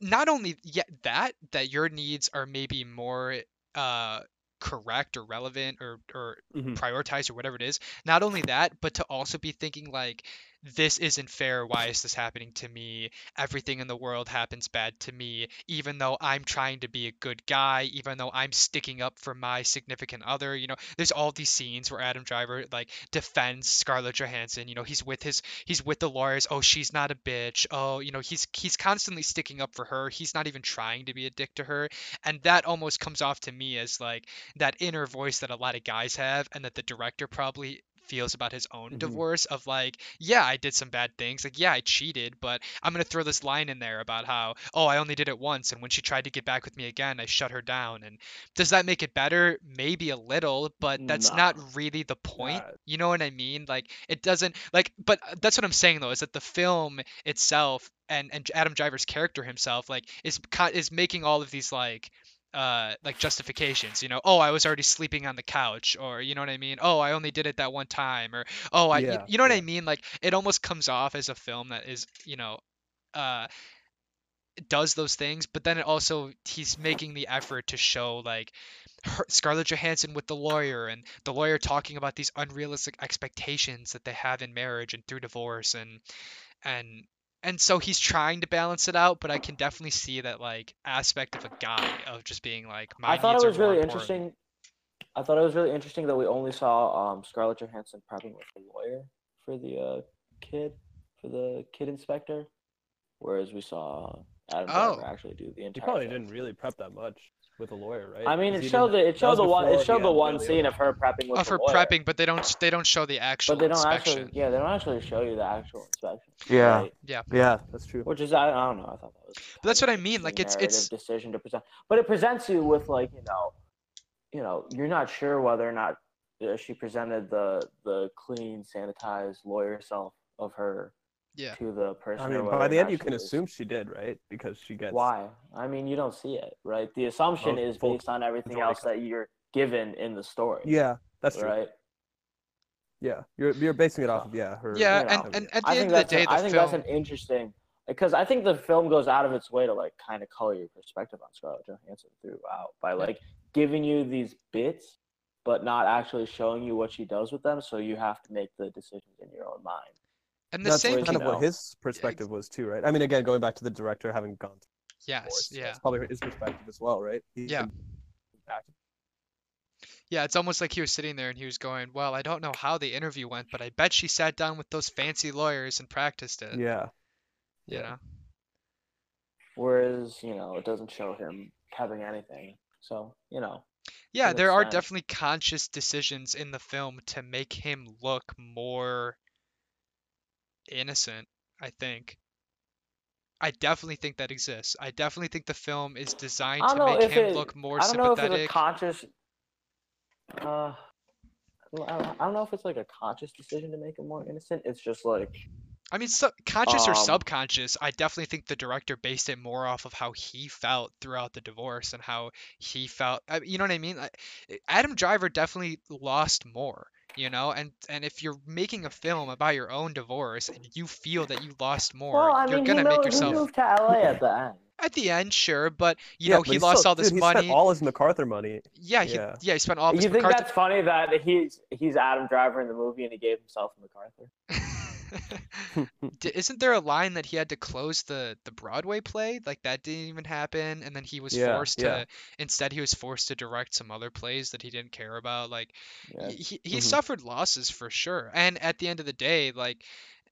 S1: not only yet that that your needs are maybe more uh correct or relevant or or
S2: Mhm.
S1: prioritized or whatever it is not only that but to also be thinking like this isn't fair why is this happening to me? Everything in the world happens bad to me. Even though i'm trying to be a good guy even though i'm sticking up for my significant other you know there's all these scenes where adam driver like defends scarlett johansson you know he's with his he's with the lawyers oh she's not a bitch. Oh you know he's he's constantly sticking up for her. He's not even trying to be a dick to her. And that almost comes off to me as like that inner voice that a lot of guys have and that the director probably feels about his own
S2: Mhm.
S1: divorce of like yeah i did some bad things like yeah i cheated but i'm going to throw this line in there about how oh i only did it once and when she tried to get back with me again i shut her down and does that make it better maybe a little but that's
S3: Nah.
S1: not really the point
S2: Nah.
S1: you know what i mean like it doesn't like but uh, that's what i'm saying though is that the film itself and and adam driver's character himself like is is making all of these like uh like justifications you know oh i was already sleeping on the couch or you know what i mean? Oh i only did it that one time or oh i you-
S2: Yeah,
S1: you know what i mean? Like it almost comes off as a film that is you know uh does those things but then it also he's making the effort to show like her, Scarlett Johansson with the lawyer and the lawyer talking about these unrealistic expectations that they have in marriage and through divorce and and and so he's trying to balance it out but I can definitely see that like aspect of a guy of just being like my
S3: I thought
S1: needs
S3: it was really
S1: important.
S3: interesting. I thought it was really interesting that we only saw um, Scarlett Johansson prepping with the lawyer for the uh, kid, for the kid inspector, whereas we saw Adam
S1: Oh.
S3: Driver actually do the entire.
S2: He probably
S3: thing.
S2: didn't really prep that much with a lawyer, right?
S3: I mean, it
S2: he
S3: showed the it
S2: that
S3: showed the one it
S2: he
S3: showed the one
S2: really-
S3: scene of her prepping with
S1: of
S3: the
S1: her
S3: lawyer.
S1: prepping but they don't they don't show the actual
S3: But they don't
S1: inspection.
S3: actually, yeah, they don't actually show you the actual inspection.
S2: Yeah.
S3: right?
S2: Yeah, that's true.
S3: Which is, I, I don't know, I thought that was.
S1: But that's what I mean, like, it's- it's-
S3: decision to present, but it presents you with like you know, you know, you're not sure whether or not uh, she presented the the clean, sanitized lawyer self of her
S1: Yeah.
S3: to the person.
S2: I mean, by the end, you can
S3: was-
S2: assume she did, right? Because she gets
S3: Why? I mean, you don't see it, right? The assumption oh,
S2: Well,
S3: is
S2: full-
S3: based on everything else that you're given in the story.
S2: Yeah, that's true.
S3: Right.
S2: Yeah, you're you're basing it off of yeah her.
S1: Yeah,
S3: you
S1: and,
S3: know,
S1: and at the
S3: I
S1: end
S3: think
S1: of the day
S3: an,
S1: the
S3: I think
S1: film
S3: that's an interesting because I think the film goes out of its way to like kind of color your perspective on Scarlett Johansson throughout by like giving you these bits, but not actually showing you what she does with them. So you have to make the decisions in your own mind.
S1: And the
S2: that's
S1: same
S3: where
S2: kind
S3: you
S2: of what his perspective was too, right? I mean, again, going back to the director having gone to
S1: yes
S2: divorce,
S1: yeah
S2: that's probably his perspective as well, right? He
S1: Yeah. Yeah, it's almost like he was sitting there and he was going, "Well, I don't know how the interview went, but I bet she sat down with those fancy lawyers and practiced it."
S2: Yeah.
S1: You
S2: yeah.
S1: know.
S3: Whereas, you know, it doesn't show him having anything. So, you know.
S1: Yeah, there are
S3: sense.
S1: definitely conscious decisions in the film to make him look more innocent, I think. I definitely think that exists. I definitely think the film is designed to make him
S3: it-
S1: look more sympathetic.
S3: I don't know if it's a conscious. Uh, I don't- know if it's like a conscious decision to make him more innocent. It's just like
S1: I mean, su- conscious or
S3: Um,
S1: subconscious, I definitely think the director based it more off of how he felt throughout the divorce and how he felt. You know what I mean? Adam Driver definitely lost more, you know. And and if you're making a film about your own divorce and you feel that you lost more,
S3: well, I
S1: you're
S3: mean,
S1: gonna
S3: he,
S1: make
S3: moved,
S1: yourself
S3: he moved to LA at the end.
S1: at the end, sure, but you
S2: yeah,
S1: know
S2: but
S1: he
S2: he's
S1: lost
S2: still-
S1: all this
S2: dude, he
S1: money.
S2: spent all his MacArthur money.
S1: yeah, he,
S2: yeah.
S1: yeah, he spent all of
S3: You
S1: his
S3: think
S1: MacArthur.
S3: that's funny that he's he's Adam Driver in the movie and he gave himself a MacArthur? *laughs* *laughs*
S1: Isn't there a line that he had to close the the Broadway play? Like that didn't even happen, and then he was
S2: Yeah,
S1: forced
S2: yeah.
S1: to instead he was forced to direct some other plays that he didn't care about. Like
S3: Yeah.
S1: he he
S2: Mhm.
S1: suffered losses for sure. And at the end of the day, like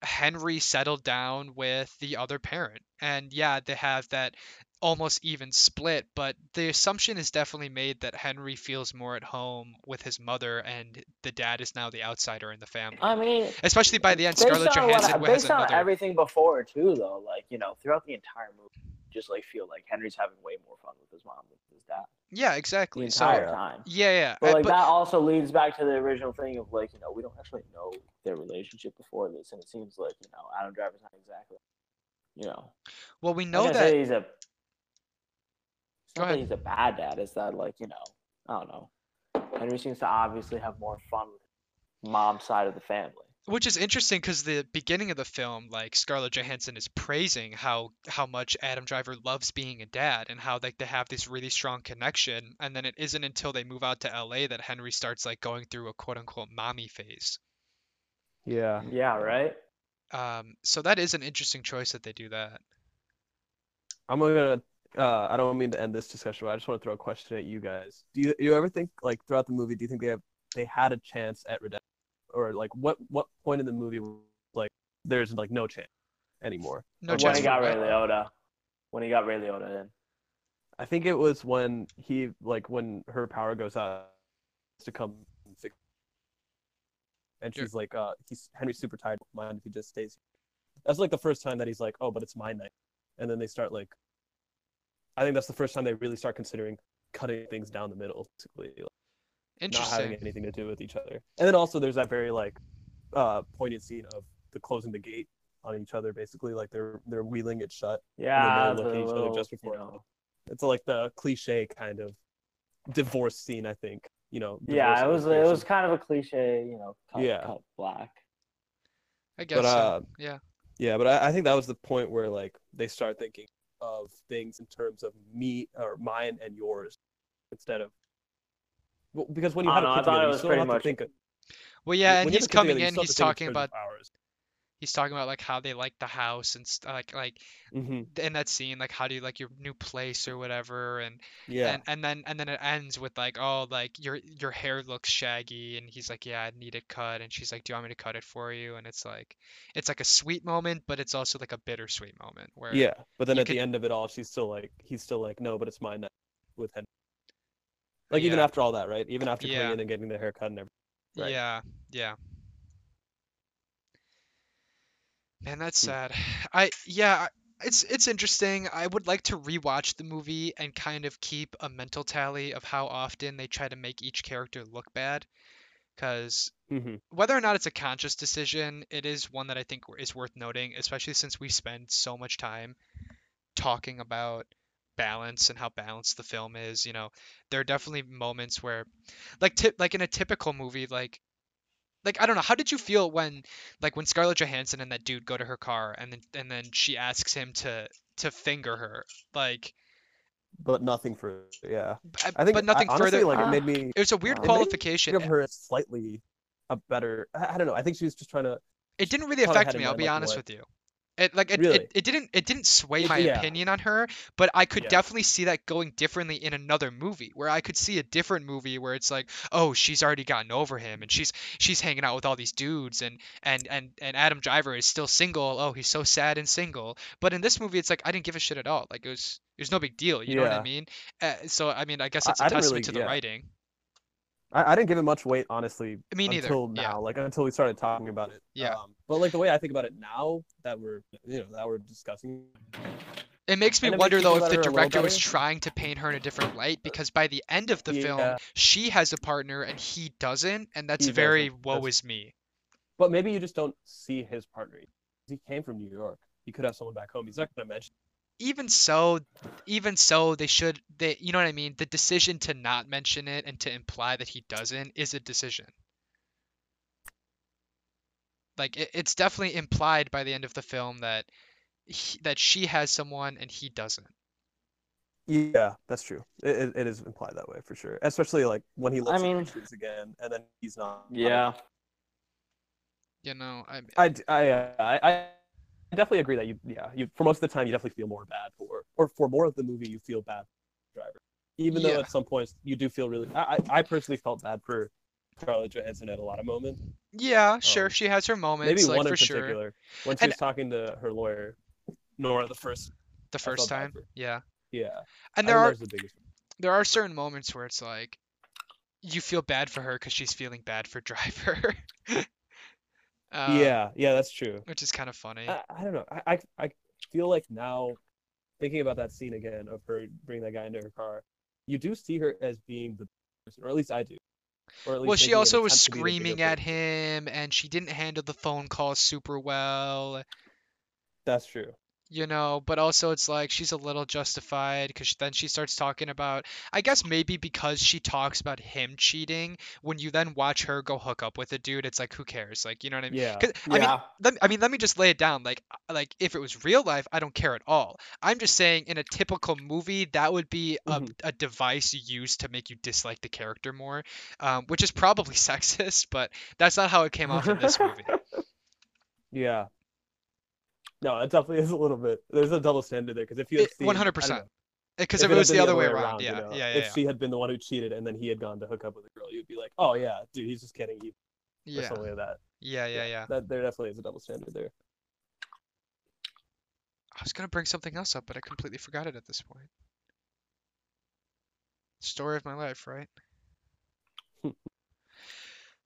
S1: Henry settled down with the other parent. And yeah, they have that almost even split, but the assumption is definitely made that Henry feels more at home with his mother and the dad is now the outsider in the family.
S3: I mean,
S1: Especially by the end, Scarlett
S3: on what-
S1: Johansson has
S3: based on everything before too, though, like you know, throughout the entire movie, just like feel like Henry's having way more fun with his mom than his dad
S1: Yeah,
S3: the
S1: exactly. So
S3: entire time.
S1: yeah, yeah.
S3: But like
S1: but-
S3: that also leads back to the original thing of like you know we don't actually know their relationship before this, and it seems like you know Adam Driver's not exactly, you know,
S1: well, we know that
S3: he's a. It's
S1: Go
S3: not that he's a bad dad. It's that like you know, I don't know. Henry seems to obviously have more fun with mom's side of the family.
S1: Which is interesting because the beginning of the film, like Scarlett Johansson is praising how how much Adam Driver loves being a dad and how like they have this really strong connection, and then it isn't until they move out to LA that Henry starts like going through a quote unquote mommy phase.
S2: Yeah.
S3: Yeah, right.
S1: Um, so that is an interesting choice that they do that.
S2: I'm gonna. Uh, I don't mean to end this discussion, but I just want to throw a question at you guys. Do you you ever think like throughout the movie, do you think they have they had a chance at redemption, or like what what point in the movie like there's like no chance anymore?
S1: No
S2: Or
S3: when he got Ray? Liotta. When he got Ray Liotta in.
S2: I think it was when he like when her power goes out to come and fix. And
S1: Sure.
S2: she's like, uh, he's Henry's super tired. Mind if he just stays? That's like the first time that he's like, oh, but it's my night. And then they start like, I think that's the first time they really start considering cutting things down the middle, basically, like, not having anything to do with each other. And then also there's that very like, uh, poignant scene of the closing the gate on each other, basically, like they're they're wheeling it shut.
S3: Yeah,
S2: they look
S3: the
S2: at each other just before
S3: you know,
S2: it's like the cliche kind of divorce scene, I think. You know.
S3: Yeah, it was it was kind of a cliche, you know, cut,
S2: Yeah.
S3: cut black.
S1: I guess
S2: But
S1: so.
S2: uh,
S1: Yeah.
S2: yeah, but I, I think that was the point where like they start thinking of things in terms of me or mine and yours instead of. Well, because when you
S3: I
S2: have a
S3: know, I
S2: kid together,
S3: it
S2: you still
S3: pretty
S2: have to think of-
S1: Well, yeah, and
S2: when you
S1: he's
S2: have a kid
S1: coming
S2: together,
S1: in. He's talking about
S2: of ours.
S1: He's talking about like how they like the house and st- like like
S2: Mhm.
S1: in that scene like how do you like your new place or whatever and
S2: Yeah.
S1: and and then and then it ends with like oh like your your hair looks shaggy and he's like yeah I need it cut and she's like do you want me to cut it for you and it's like it's like a sweet moment but it's also like a bittersweet moment where
S2: yeah, but then at
S1: could-
S2: the end of it all, she's still like, he's still like, no, but it's mine now with him Like even after all that, right? Even after
S1: Yeah.
S2: coming in and getting the haircut and everything. Right.
S1: yeah yeah man that's
S2: Hmm.
S1: sad I yeah it's it's interesting I would like to rewatch the movie and kind of keep a mental tally of how often they try to make each character look bad because
S2: hmm
S1: whether or not it's a conscious decision, it is one that I think is worth noting, especially since we spend so much time talking about balance and how balanced the film is. You know, there are definitely moments where, like, tip, like in a typical movie, like, like I don't know, how did you feel when, like, when Scarlett Johansson and that dude go to her car and then and then she asks him to to finger her, like,
S2: But nothing for yeah.
S1: I-
S2: think
S1: but nothing
S2: I, honestly,
S1: further.
S2: like it
S3: Ah.
S2: made me
S1: it was a weird
S2: me
S1: qualification.
S2: give her slightly a better. I, I don't know. I think she was just trying to.
S1: It didn't really affect me, I'll be honest with you. It like it,
S2: Really?
S1: it, it didn't it didn't sway my
S2: yeah.
S1: opinion on her, but I could
S2: Yeah.
S1: definitely see that going differently in another movie where I could see a different movie where it's like, oh, she's already gotten over him and she's she's hanging out with all these dudes and and and and Adam Driver is still single. Oh, he's so sad and single. But in this movie, it's like I didn't give a shit at all. Like it was it was no big deal. You know what I mean? Uh, so I mean, I guess it's a
S2: I
S1: testament
S2: really-
S1: to the
S2: yeah.
S1: writing.
S2: I, I didn't give it much weight, honestly,
S1: Me neither.
S2: until
S1: Yeah.
S2: now, like until we started talking about it.
S1: Yeah.
S2: Um, but like the way I think about it now that we're, you know, that we're discussing.
S1: It makes me wonder though if the
S2: better a little
S1: director was trying to paint her in a different light because by the end of the film she has a partner and he doesn't and that's
S2: He
S1: very
S2: doesn't.
S1: woe
S2: That's-
S1: is me.
S2: But maybe you just don't see his partner. He came from New York. He could have someone back home. He's not gonna mention.
S1: Even so, even so they should they you know what I mean? The decision to not mention it and to imply that he doesn't is a decision. Like it, it's definitely implied by the end of the film that he, that she has someone and he doesn't.
S2: Yeah, that's true. It, it, it is implied that way for sure. Especially like when he looks
S3: I mean-
S2: at pictures again, and then he's not.
S3: Yeah.
S1: You know, I
S2: I, d- I, uh, I, I definitely agree that you, yeah, you for most of the time you definitely feel more bad for, or for more of the movie you feel bad for the driver, even though
S1: Yeah.
S2: at some points you do feel really. I, I personally felt bad for Scarlett Johansson at a lot of moments.
S1: yeah, sure,
S2: Um,
S1: she has her moments
S2: Maybe
S1: like
S2: one
S1: for
S2: in
S1: sure.
S2: particular when she
S1: And-
S2: was talking to her lawyer, Nora, the first.
S1: The first time. Yeah.
S2: Yeah,
S1: And there are
S2: the
S1: there are certain moments where it's like you feel bad for her because she's feeling bad for Driver. *laughs* uh,
S2: yeah, yeah, that's true.
S1: Which is kind of funny.
S2: I, I don't know. I, I I feel like now, thinking about that scene again of her bringing that guy into her car, you do see her as being the person, or at least I do. Or at least
S1: well, she also was
S2: attempt to be the bigger
S1: screaming at him, and she didn't handle the phone call super well.
S2: That's true.
S1: You know but also it's like she's a little justified because then she starts talking about i guess maybe because she talks about him cheating when you then watch her go hook up with a dude it's like who cares like you know what i mean
S2: Yeah.
S1: 'Cause, I mean,
S3: Yeah.
S1: let, I mean, let me just lay it down. Like, uh, like if it was real life, I don't care at all. I'm just saying, in a typical movie, that would be a,
S2: Mhm.
S1: a device used to make you dislike the character more, um, which is probably *laughs* sexist, but that's not how it came off in this movie. *laughs*
S2: Yeah. No, it definitely is a little bit. There's a double standard there because if you had
S1: It-
S2: seen, I don't
S1: 100%. Because
S2: if
S1: it was the other way around,
S2: around, you
S1: yeah,
S2: know,
S1: yeah, yeah,
S2: If
S1: yeah.
S2: she had been the one who cheated and then he had gone to hook up with a girl, you'd be like, oh yeah, dude, he's just kidding you, or
S1: yeah,
S2: something like that.
S1: yeah, yeah, yeah.
S2: That there definitely is a double standard there.
S1: I was gonna bring something else up, but I completely forgot it at this point. Story of my life, right? *laughs*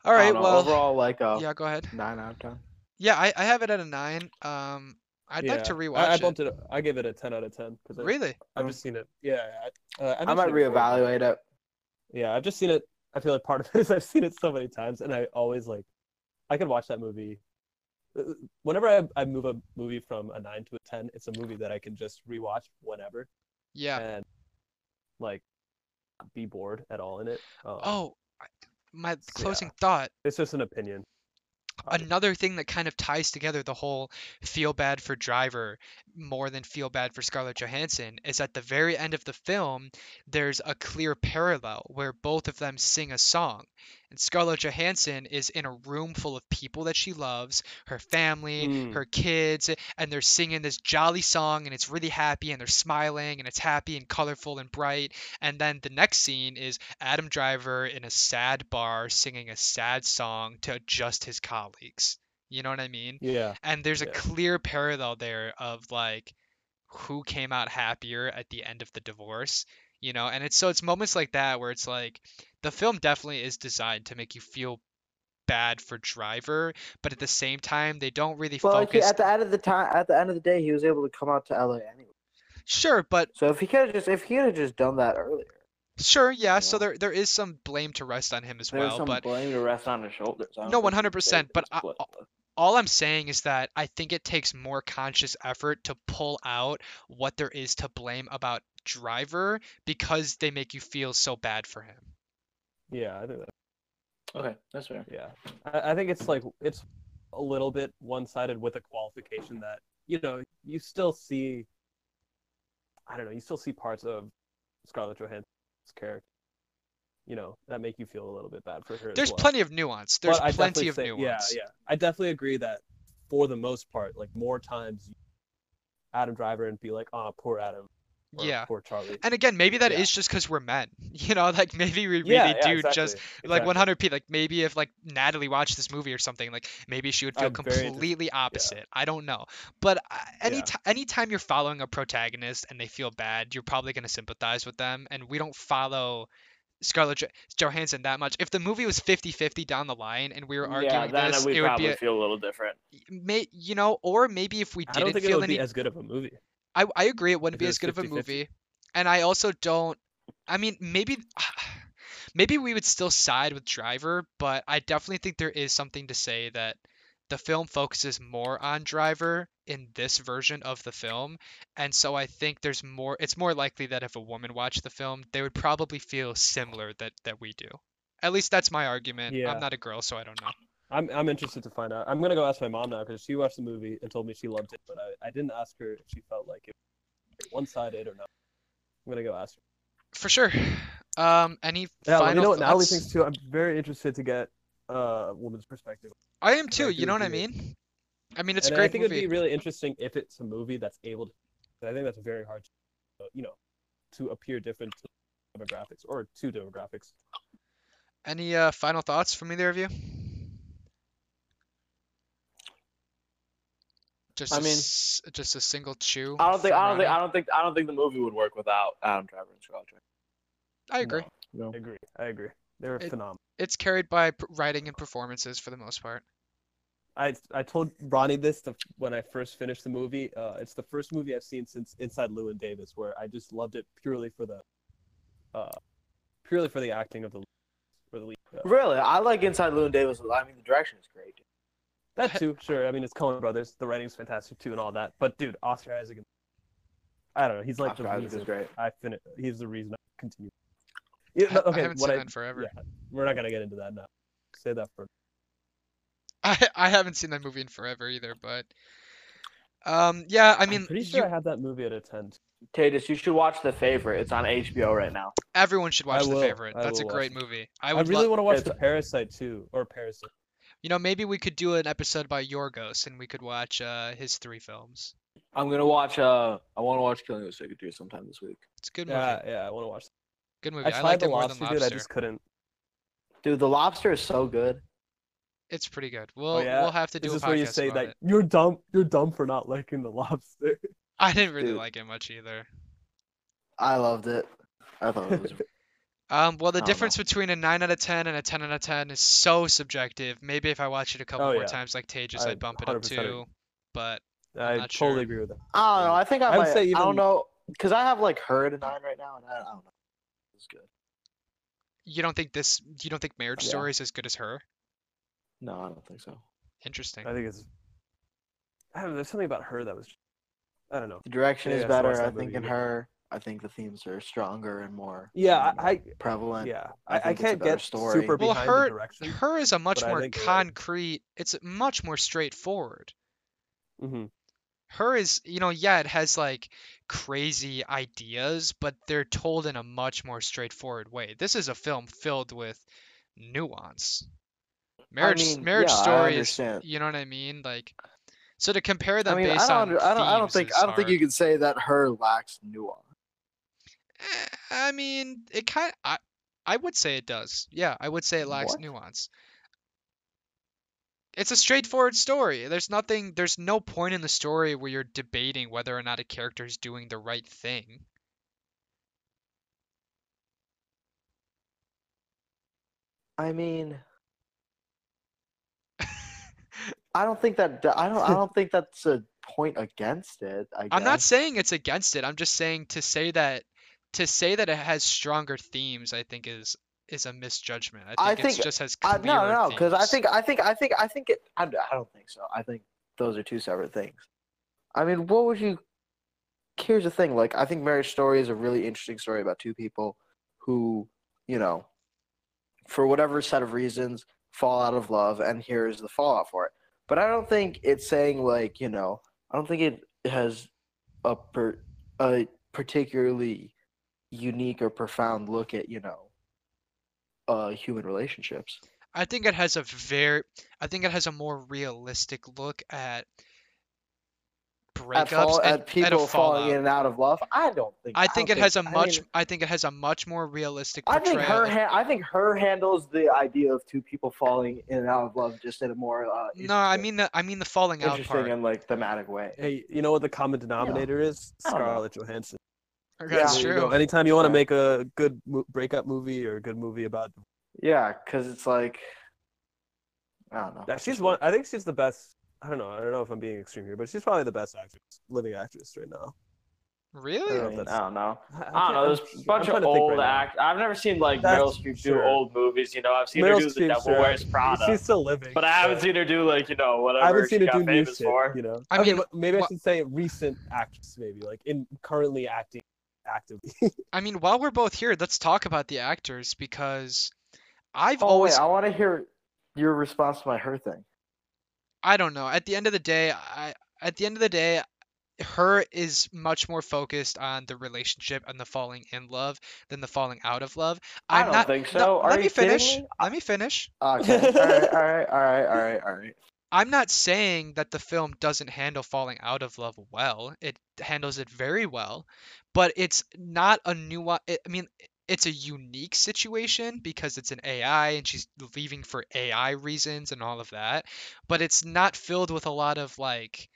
S1: All right, well,
S3: overall like a
S1: yeah, go ahead.
S3: nine out of ten.
S1: Yeah, I, I have it at a nine. Um, I'd like to
S2: Yeah.
S1: rewatch
S2: I, I
S1: it.
S2: bumped it. I gave it a ten out of ten because
S1: Really?
S2: I've just seen it. Yeah, I, uh, I've
S3: might
S2: actually-
S3: reevaluate it.
S2: Yeah, I've just seen it. I feel like part of *laughs* it is I've seen it so many times, and I always like, I could watch that movie. Uh, Whenever I, I move a movie from a nine to a ten, it's a movie that I can just rewatch whenever
S1: Yeah.
S2: and like be bored at all in it. Um,
S1: Oh, I- my
S2: yeah.
S1: closing thought.
S2: it's just an opinion.
S1: Another thing that kind of ties together the whole feel bad for Driver more than feel bad for Scarlett Johansson is at the very end of the film, there's a clear parallel where both of them sing a song. And Scarlett Johansson is in a room full of people that she loves, her family,
S2: Mm.
S1: her kids, and they're singing this jolly song and it's really happy and they're smiling and it's happy and colorful and bright. And then the next scene is Adam Driver in a sad bar singing a sad song to just his colleagues. You know what I mean?
S2: Yeah,
S1: And there's a clear parallel there of like who came out happier at the end of the divorce, you know? And it's so it's moments like that where it's like the film definitely is designed to make you feel bad for Driver, but at the same time they don't really
S3: Well, like, he-
S1: focus
S3: at the end of the time, at the end of the day, he was able to come out to LA anyway.
S1: Sure, but
S3: So if he could have just, if he could have just done that earlier,
S1: sure, yeah, so there there is some blame to rest on him as
S3: there's
S1: well,
S3: some
S1: but
S3: blame to rest on his shoulders.
S1: No, 100%, but I- all I'm saying is that I think it takes more conscious effort to pull out what there is to blame about Driver because they make you feel so bad for him.
S2: Yeah, I think that.
S3: okay, that's fair.
S2: Yeah, I, I think it's like it's a little bit one-sided with a qualification that you know you still see. I don't know. You still see parts of Scarlett Johansson's character, you know, that make you feel a little bit bad for her. as
S1: There's
S2: well.
S1: plenty of nuance. There's
S2: But
S1: plenty of
S2: say-
S1: nuance.
S2: Yeah, yeah. I definitely agree that for the most part, like more times, Adam Driver and be like, "Oh, poor Adam."
S1: Yeah.
S2: Poor Charlie.
S1: And again, maybe that is
S2: Yeah.
S1: just because we're men. *laughs* You know, like maybe we really
S2: yeah, yeah,
S1: do
S2: exactly,
S1: just like
S2: exactly.
S1: 100 p like maybe if like natalie watched this movie or something like maybe she would feel
S2: I'm
S1: completely opposite i don't know but uh, any
S2: Yeah.
S1: ti- anytime you're following a protagonist and they feel bad you're probably going to sympathize with them and we don't follow scarlett johansson that much if the movie was 50-50 down the line and we were arguing
S4: then
S1: this it would
S4: probably
S1: be a,
S4: feel a little different.
S1: may, you know or maybe if we didn't
S2: don't think it
S1: feel any
S2: be as good of a movie.
S1: I, I agree it wouldn't
S2: if
S1: be as good of a
S2: 50-50.
S1: movie and i also don't i mean maybe *sighs* maybe we would still side with driver but i definitely think there is something to say that the film focuses more on driver in this version of the film and so i think there's more it's more likely that if a woman watched the film they would probably feel similar that that we do at least that's my argument
S2: Yeah.
S1: i'm not a girl so i don't know
S2: I'm I'm interested to find out. I'm gonna go ask my mom now because she watched the movie and told me she loved it, but I, I didn't ask her if she felt like it was one sided or not. I'm gonna go ask her.
S1: for sure um any
S2: Yeah,
S1: final
S2: you know what Natalie thinks too. I'm very interested to get uh, a woman's perspective.
S1: i am too you know what i mean i mean it's
S2: and
S1: a great
S2: I think
S1: movie
S2: it'd be really interesting if it's a movie that's able to. I think that's very hard, to, uh, you know, to appear different to demographics or two demographics.
S1: Any uh, final thoughts from either of you? Just
S4: I
S1: a
S4: mean-
S1: s- just a single chew.
S4: I don't think I don't think I don't think I don't think the movie would work without Adam Driver and Scarlett Johansson.
S1: I agree.
S4: No.
S2: I agree. I agree. They're
S1: It-
S2: phenomenal.
S1: It's carried by p- writing and performances for the most part.
S2: I I told Ronnie this the, when I first finished the movie. Uh, it's the first movie I've seen since Inside Llewyn Davis, where I just loved it purely for the, uh, purely for the acting of the, for the lead. Uh,
S3: Really, I like Inside Llewyn Davis. I mean, the direction is great.
S2: That too, sure. I mean, it's Coen Brothers. The writing's fantastic too, and all that. But dude, Oscar Isaac, I don't know. He's like
S3: Oscar
S2: the
S3: Isaac
S2: reason
S3: is great.
S2: I fin- He's the reason I continue. Yeah,
S1: I-
S2: no,
S1: I
S2: okay,
S1: haven't
S2: what
S1: seen
S2: I,
S1: that in forever.
S2: yeah, we're not gonna get into that now. Say that for.
S1: I I haven't seen that movie in forever either, but um yeah, I mean
S2: I'm pretty sure
S1: you-
S2: I have that movie at a ten.
S3: Tatus, you should watch The Favorite. It's on HBO right now.
S1: everyone should watch The. Favorite. That's a great movie. I
S2: I,
S1: would
S2: really
S1: lo-
S2: want to watch
S3: it's-
S2: the Parasite too, or Parasite.
S1: You know, maybe we could do an episode about Yorgos and we could watch uh his three films.
S3: I'm gonna watch. Uh, I want to watch Killing of a Sacred Deer sometime this week.
S1: It's a good movie.
S2: Yeah, yeah, I want to watch. That.
S1: Good movie.
S2: I
S1: I,
S2: tried
S1: liked
S2: the
S1: it more
S2: lobster,
S1: than
S2: dude. I just couldn't.
S3: Dude, The Lobster is so good.
S1: It's pretty good. We'll
S2: oh yeah.
S1: we'll have to do
S2: Is
S1: a
S2: this
S1: podcast
S2: where you say that
S1: it.
S2: you're dumb? You're dumb for not liking the lobster. *laughs*
S1: I didn't really
S3: Dude.
S1: like it much either.
S3: I loved it. I thought it was. *laughs*
S1: Um, well, the
S3: I don't
S1: difference between a 9 out of 10 and a 10 out of 10 is so subjective. Maybe if I watch it a couple
S2: Oh,
S1: more
S2: yeah.
S1: times like Tejas,
S2: I
S1: I'd bump it up
S2: 100% agree.
S1: too. But
S2: I totally
S1: sure.
S2: agree with that.
S3: I don't know. I think I,
S2: I would
S3: might.
S2: say
S3: I don't know because I have like her at a nine right now, and I, I don't know. It's good.
S1: you don't think this, you don't think Marriage
S3: Yeah.
S1: Story is as good as her?
S3: No, I don't think so.
S1: Interesting.
S2: I think it's. I don't know. There's something about her that was. I don't know.
S3: The direction
S2: Yeah,
S3: is
S2: I
S3: better.
S2: that
S3: I think in
S2: yeah.
S3: her. I think the themes are stronger and more.
S2: Yeah,
S3: um,
S2: I, I
S3: prevalent.
S2: yeah,
S3: I
S2: I, I
S3: think it's a
S2: can't get
S3: story.
S2: super
S1: Well,
S2: behind
S1: her-
S2: the direction.
S1: Her is a much more
S2: think you're
S1: concrete, it's much more straightforward.
S2: hmm
S1: Her is, you know, yeah, it has like crazy ideas, but they're told in a much more straightforward way. This is a film filled with nuance. Marriage
S3: mean,
S1: Marriage
S3: yeah,
S1: Story is, you know what I mean? Like so to compare
S3: I
S1: them
S3: mean, I
S1: based
S3: don't,
S1: on
S3: I don't. I don't think. I don't think you can say that her lacks nuance.
S1: Eh, I mean, it kind I I would say it does. Yeah, I would say it lacks
S3: What?
S1: nuance. It's a straightforward story. There's nothing there's no point in the story where you're debating whether or not a character is doing the right thing.
S3: I mean, *laughs* I don't think that. I don't. I don't think that's a point against it. I
S1: I'm not saying it's against it. I'm just saying to say that to say that it has stronger themes, I think is is a misjudgment. I think,
S3: I think-
S1: just has
S3: I,
S1: clearer
S3: no, no, because I think, I think, I think, I think it. I, I don't think so. I think those are two separate things. I mean, what would you? Here's the thing. Like, I think Marriage Story is a really interesting story about two people who, you know, for whatever set of reasons, fall out of love, and here's the fallout for it. But I don't think it's saying like, you know, I don't think it has a per, a particularly unique or profound look at, you know, uh, human relationships.
S1: I think it has a very I think it has a more realistic look at breakups
S3: At, fall,
S1: and,
S3: at people
S1: and a
S3: falling
S1: fallout.
S3: in and out of love. I don't think.
S1: I think
S3: don't
S1: it has a much
S3: mean,
S1: I think it has a much more realistic
S3: I think her. Ha- I think her handles the idea of two people falling in and out of love just in a more. Uh,
S1: no, I mean the I mean the falling out
S3: interesting
S1: part.
S3: and like thematic way.
S2: Hey, you know what the common denominator is?
S3: I don't know.
S2: Scarlett Johansson.
S1: That's
S3: Yeah.
S2: There you go.
S1: true.
S2: Anytime you want to make a good mo- breakup movie or a good movie about
S3: Yeah, because it's like. I don't know.
S2: that, she's one. I think she's the best. I don't know. I don't know if I'm being extreme here, but she's probably the best actress, living actress right now.
S1: Really?
S2: I don't know
S3: I,
S2: if
S3: mean,
S2: that's-
S3: I don't know.
S4: I don't know. There's a
S2: I'm
S4: bunch of old
S2: right now.
S4: act. I've never seen like
S2: That's
S4: Meryl Streep do
S2: sure.
S4: old movies. You know, I've seen her
S2: Meryl
S4: do The
S2: Streep,
S4: Devil
S2: sure.
S4: Wears Prada,
S2: She's still living.
S4: but I haven't
S2: so-
S4: seen her do like you know whatever
S2: I haven't seen
S4: she
S2: her
S4: got
S2: do new
S4: famous
S2: shit.
S4: for.
S2: You know.
S1: I
S2: okay,
S1: mean,
S2: but maybe
S1: wha-
S2: I should say recent actress, maybe like in currently acting actively. *laughs*
S1: I mean, while we're both here, let's talk about the actors because I've
S3: Oh
S1: always
S3: wait, I want to hear your response to my her thing.
S1: I don't know. At the end of the day, I at the end of the day, her is much more focused on the relationship and the falling in love than the falling out of love.
S3: I
S1: I'm
S3: don't
S1: not
S3: think
S1: no,
S3: so. Are
S1: let
S3: you
S1: me finish.
S3: me?
S1: Let me finish.
S3: Okay. all right. All right. All right. All right. All right.
S1: I'm not saying that the film doesn't handle falling out of love well. It handles it very well, but it's not a new. I mean, it's a unique situation because it's an AI and she's leaving for AI reasons and all of that. But it's not filled with a lot of like.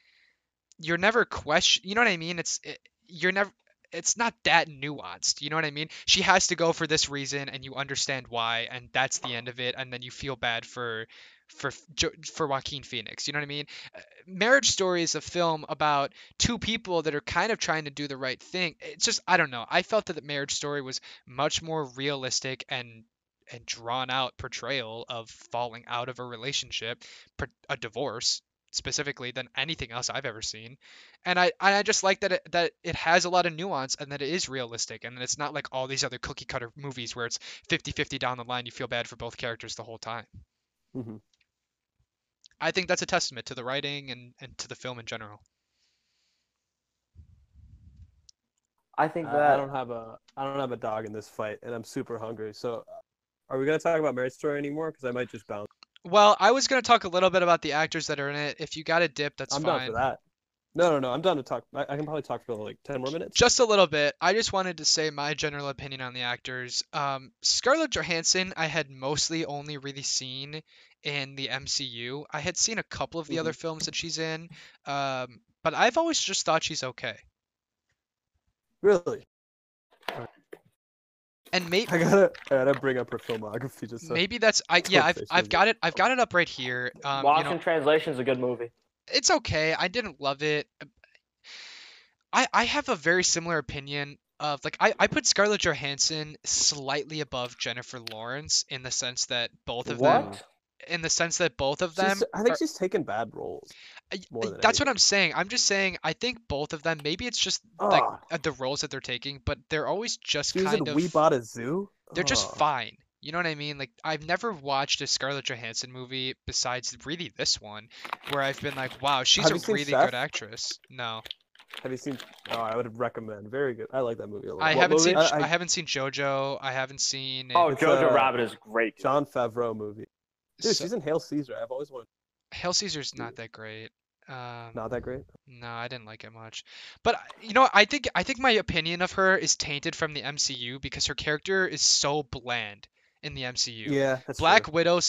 S1: You're never question. You know what I mean? It's it, you're never. It's not that nuanced. You know what I mean? She has to go for this reason, and you understand why, and that's the end of it. And then you feel bad for for for Joaquin Phoenix. You know what I mean? Uh, Marriage Story is a film about two people that are kind of trying to do the right thing. It's just I don't know. I felt that the Marriage Story was much more realistic and and drawn out portrayal of falling out of a relationship, a divorce specifically than anything else I've ever seen. And I I just like that it, that it has a lot of nuance and that it is realistic and that it's not like all these other cookie cutter movies where it's 50-50 down the line you feel bad for both characters the whole time.
S2: hmm
S1: I think that's a testament to the writing and, and to the film in general.
S3: I think
S2: I,
S3: that
S2: I don't have a I don't have a dog in this fight, and I'm super hungry. So, uh, are we gonna talk about Marriage Story anymore? Because I might just bounce.
S1: Well, I was gonna talk a little bit about the actors that are in it. If you got a dip, that's fine.
S2: I'm down for that. No, no, no. I'm done to talk. I, I can probably talk for like ten more minutes.
S1: Just a little bit. I just wanted to say my general opinion on the actors. Um, Scarlett Johansson, I had mostly only really seen in the MCU. I had seen a couple of the other films that she's in, um, but I've always just thought she's okay.
S2: Really,
S1: And maybe
S2: I gotta I gotta bring up her filmography just so.
S1: maybe that's I yeah I've I've got it I've got it up right here. Um,
S3: Lost
S1: you know,
S3: in Translation is a good movie.
S1: it's okay. I didn't love it. I I have a very similar opinion of like I, I put Scarlett Johansson slightly above Jennifer Lawrence in the sense that both of them
S3: What?
S1: In the sense that both of them
S2: She's- I think
S1: are-
S2: she's taken bad roles. More than
S1: that's what. I'm saying. I'm just saying I think both of them maybe it's just like uh, the roles that they're taking, but they're always just
S2: She was
S1: kind
S2: in
S1: of
S2: We Bought a Zoo.
S1: they're just fine. You know what I mean? Like I've never watched a Scarlett Johansson movie besides really this one, where I've been like, wow, she's
S2: Have
S1: a really
S2: Chef?
S1: good actress. No,
S2: Have you seen? Oh, I would recommend. Very good. I like that movie a lot.
S1: I
S3: What
S1: haven't
S3: movie?
S1: seen.
S2: I-
S1: I,
S2: I-
S1: haven't seen JoJo. I haven't seen.
S4: Oh,
S2: It's,
S4: Jojo
S2: uh,
S4: Rabbit is great.
S2: Jon Favreau movie. Dude,
S1: so-
S2: she's in Hail Caesar. I've always wanted.
S1: Hail Caesar's not that great. Um,
S2: Not that great.
S1: No, I didn't like it much. But you know, I think I think my opinion of her is tainted from the MCU because her character is so bland in the MCU.
S2: Yeah, that's
S1: Black
S2: true.
S1: Widow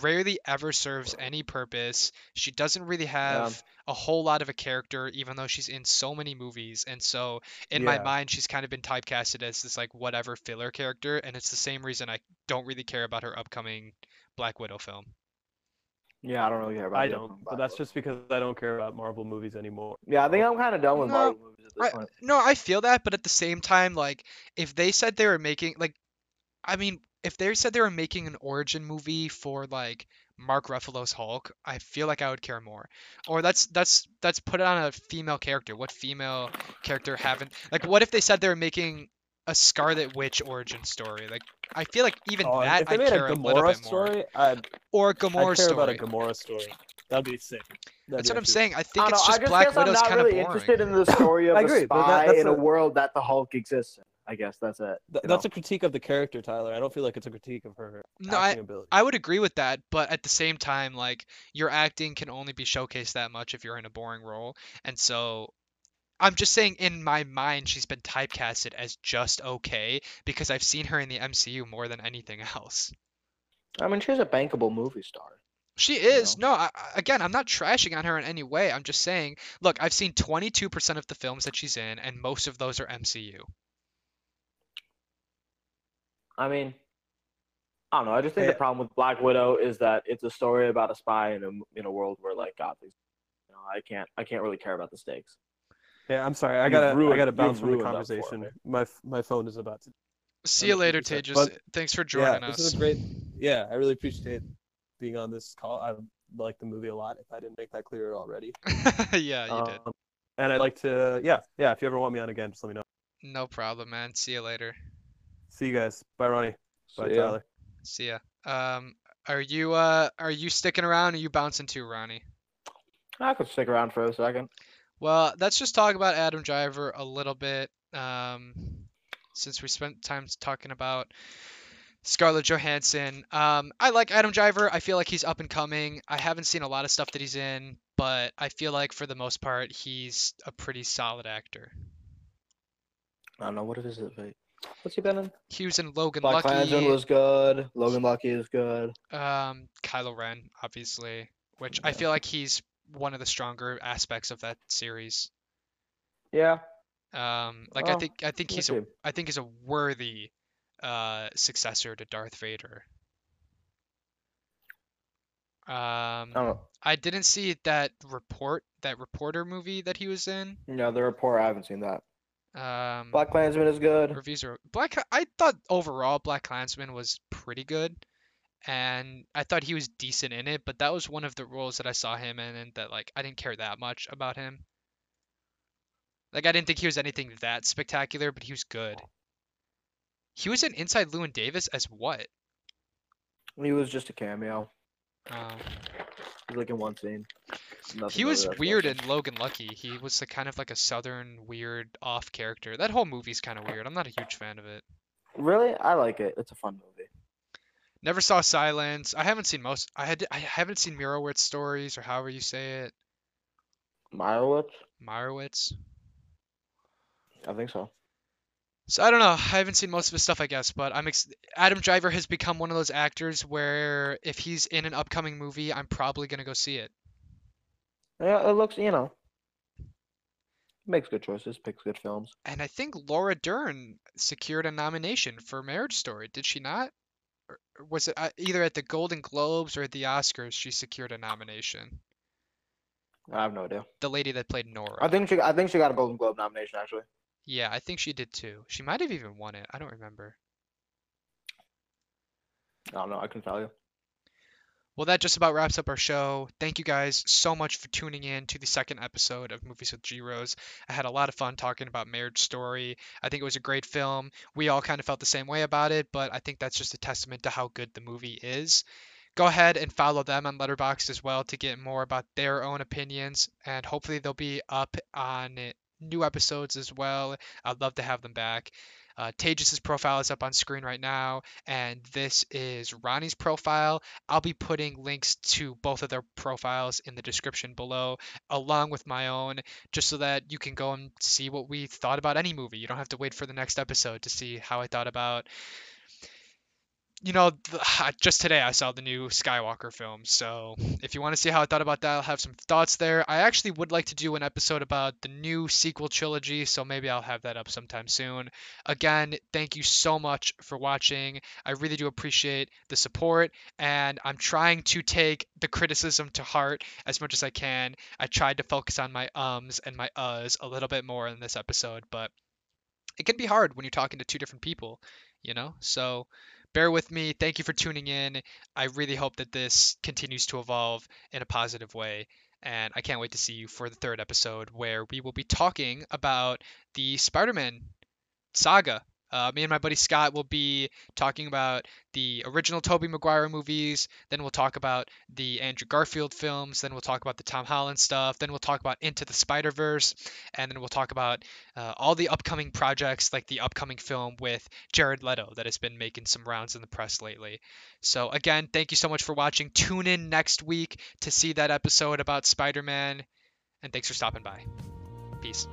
S1: rarely ever serves any purpose. She doesn't really have a whole lot of a character, even though she's in so many movies. And so, in my mind, she's kind of been typecasted as this like whatever filler character. And it's the same reason I don't really care about her upcoming Black Widow film.
S3: Yeah, I don't really care about.
S2: I don't, but that's just because I don't care about Marvel movies anymore.
S3: Yeah, I think I'm kind of done with
S1: No,
S3: Marvel movies at this
S1: I-
S3: point.
S1: No, I feel that, but at the same time, like if they said they were making like, I mean, if they said they were making an origin movie for like Mark Ruffalo's Hulk, I feel like I would care more. Or that's that's that's put it on a female character. What female character haven't like? What if they said they were making a Scarlet Witch origin story? Like, I feel like even
S2: Oh,
S1: that
S2: if they
S1: I care
S2: a
S1: a, little
S2: Gamora
S1: bit more.
S2: story, I'd,
S1: Or a
S2: I'd
S1: Gamora
S2: care about a
S1: story.
S2: Gamora story. That'd be sick. That'd
S1: That's
S2: be
S1: what I'm
S2: actually-
S1: saying. I
S3: I
S1: think
S3: don't
S1: it's
S3: know,
S1: just
S3: I just
S1: Black
S3: guess
S1: Widow's
S3: I'm not
S1: kind
S3: really
S1: of boring.
S3: interested in the story of
S2: I
S3: a
S2: agree, but
S3: spy
S2: that- that's
S3: in a
S2: a-
S3: world that the Hulk exists in. I guess that's it.
S2: Th- that's know? a critique of the character, Tyler. I don't feel like it's a critique of her no,
S1: I,
S2: ability.
S1: I would agree with that, but at the same time, like your acting can only be showcased that much if you're in a boring role, and so I'm just saying in my mind she's been typecasted as just okay because I've seen her in the MCU more than anything else.
S3: I mean, she's a bankable movie star.
S1: She is. You know? No, I, again, I'm not trashing on her in any way. I'm just saying, look, I've seen 22% of the films that she's in, and most of those are MCU.
S3: I mean, I don't know. I just think yeah. the eh. problem with Black Widow is that it's a story about a spy in a in a world where like God, you know, I can't I can't really care about the stakes.
S2: Yeah, I'm sorry. I gotta ruined, I gotta bounce from the conversation. My my phone is about to.
S1: See you later, Tejas. But, Thanks for joining
S2: yeah,
S1: us.
S2: This is a great. Yeah, I really appreciate being on this call. I like the movie a lot. If I didn't make that clear already. *laughs*
S1: yeah, you um, did.
S2: And I'd like to. Yeah, yeah. If you ever want me on again, just let me know.
S1: No problem, man. See you later.
S2: See you guys. Bye, Ronnie. Bye, See Tyler.
S1: See ya. Um, are you uh are you sticking around? Or are you bouncing too, Ronnie?
S3: I could stick around for a second.
S1: Well, let's just talk about Adam Driver a little bit. Um, since we spent time talking about Scarlett Johansson. Um, I like Adam Driver. I feel like he's up and coming. I haven't seen a lot of stuff that he's in, but I feel like for the most part, he's a pretty solid actor.
S3: I don't know what it is. But what's he been in?
S1: He was in Logan
S3: Black
S1: Lucky.
S3: Klansman was good. Logan Lucky is good.
S1: Um, Kylo Ren, obviously, which yeah. I feel like he's one of the stronger aspects of that series.
S3: Yeah.
S1: Um, like oh, I think I think he's a I think he's a worthy uh successor to Darth Vader. Um, oh. I didn't see that report that reporter movie that he was in.
S3: No, the report I haven't seen that.
S1: Um,
S3: Black Klansman is good.
S1: Reviews are Black. I thought overall Black Klansman was pretty good, and I thought he was decent in it. But that was one of the roles that I saw him in, and that like I didn't care that much about him. Like I didn't think he was anything that spectacular, but he was good. He was in Inside Llewyn Davis as what?
S3: He was just a cameo.
S1: Oh.
S3: He's like in one scene.
S1: Nothing he was weird in Logan Lucky. He was like kind of like a southern weird off character. That whole movie's kind of weird. I'm not a huge fan of it.
S3: Really, I like it. It's a fun movie.
S1: Never saw Silence. I haven't seen most. I had. I haven't seen Mirowitz stories or however you say it.
S3: Meyerowitz.
S1: Meyerowitz.
S3: I think so.
S1: So I don't know. I haven't seen most of his stuff, I guess, but I'm ex- Adam Driver has become one of those actors where if he's in an upcoming movie, I'm probably gonna go see it.
S3: Yeah, it looks, you know, makes good choices, picks good films.
S1: And I think Laura Dern secured a nomination for Marriage Story. Did she not? Was it uh, either at the Golden Globes or at the Oscars? She secured a nomination.
S3: I have no idea.
S1: The lady that played Nora.
S3: I think she. I think she got a Golden Globe nomination actually.
S1: Yeah, I think she did too. She might have even won it. I don't remember.
S3: I don't know. I can tell you.
S1: Well, that just about wraps up our show. Thank you guys so much for tuning in to the second episode of Movies with G Rose. I had a lot of fun talking about Marriage Story. I think it was a great film. We all kind of felt the same way about it, but I think that's just a testament to how good the movie is. Go ahead and follow them on Letterboxd as well to get more about their own opinions, and hopefully they'll be up on new episodes as well. I'd love to have them back. Uh, profile is up on screen right now, and this is Ronnie's profile. I'll be putting links to both of their profiles in the description below, along with my own, just so that you can go and see what we thought about any movie. You don't have to wait for the next episode to see how I thought about you know, *sighs* just today I saw the new Skywalker film. So if you want to see how I thought about that, I'll have some thoughts there. I actually would like to do an episode about the new sequel trilogy, so maybe I'll have that up sometime soon. Again, thank you so much for watching. I really do appreciate the support, and I'm trying to take the criticism to heart as much as I can. I tried to focus on my ums and my uhs a little bit more in this episode, but it can be hard when you're talking to two different people, you know? So bear with me. Thank you for tuning in. I really hope that this continues to evolve in a positive way. And I can't wait to see you for the third episode where we will be talking about the Spider Man saga Uh, me and my buddy Scott will be talking about the original Tobey Maguire movies. Then we'll talk about the Andrew Garfield films. Then we'll talk about the Tom Holland stuff. Then we'll talk about Into the Spider Verse, and then we'll talk about uh, all the upcoming projects, like the upcoming film with Jared Leto that has been making some rounds in the press lately. So again, thank you so much for watching. Tune in next week to see that episode about Spider-Man, and thanks for stopping by. Peace.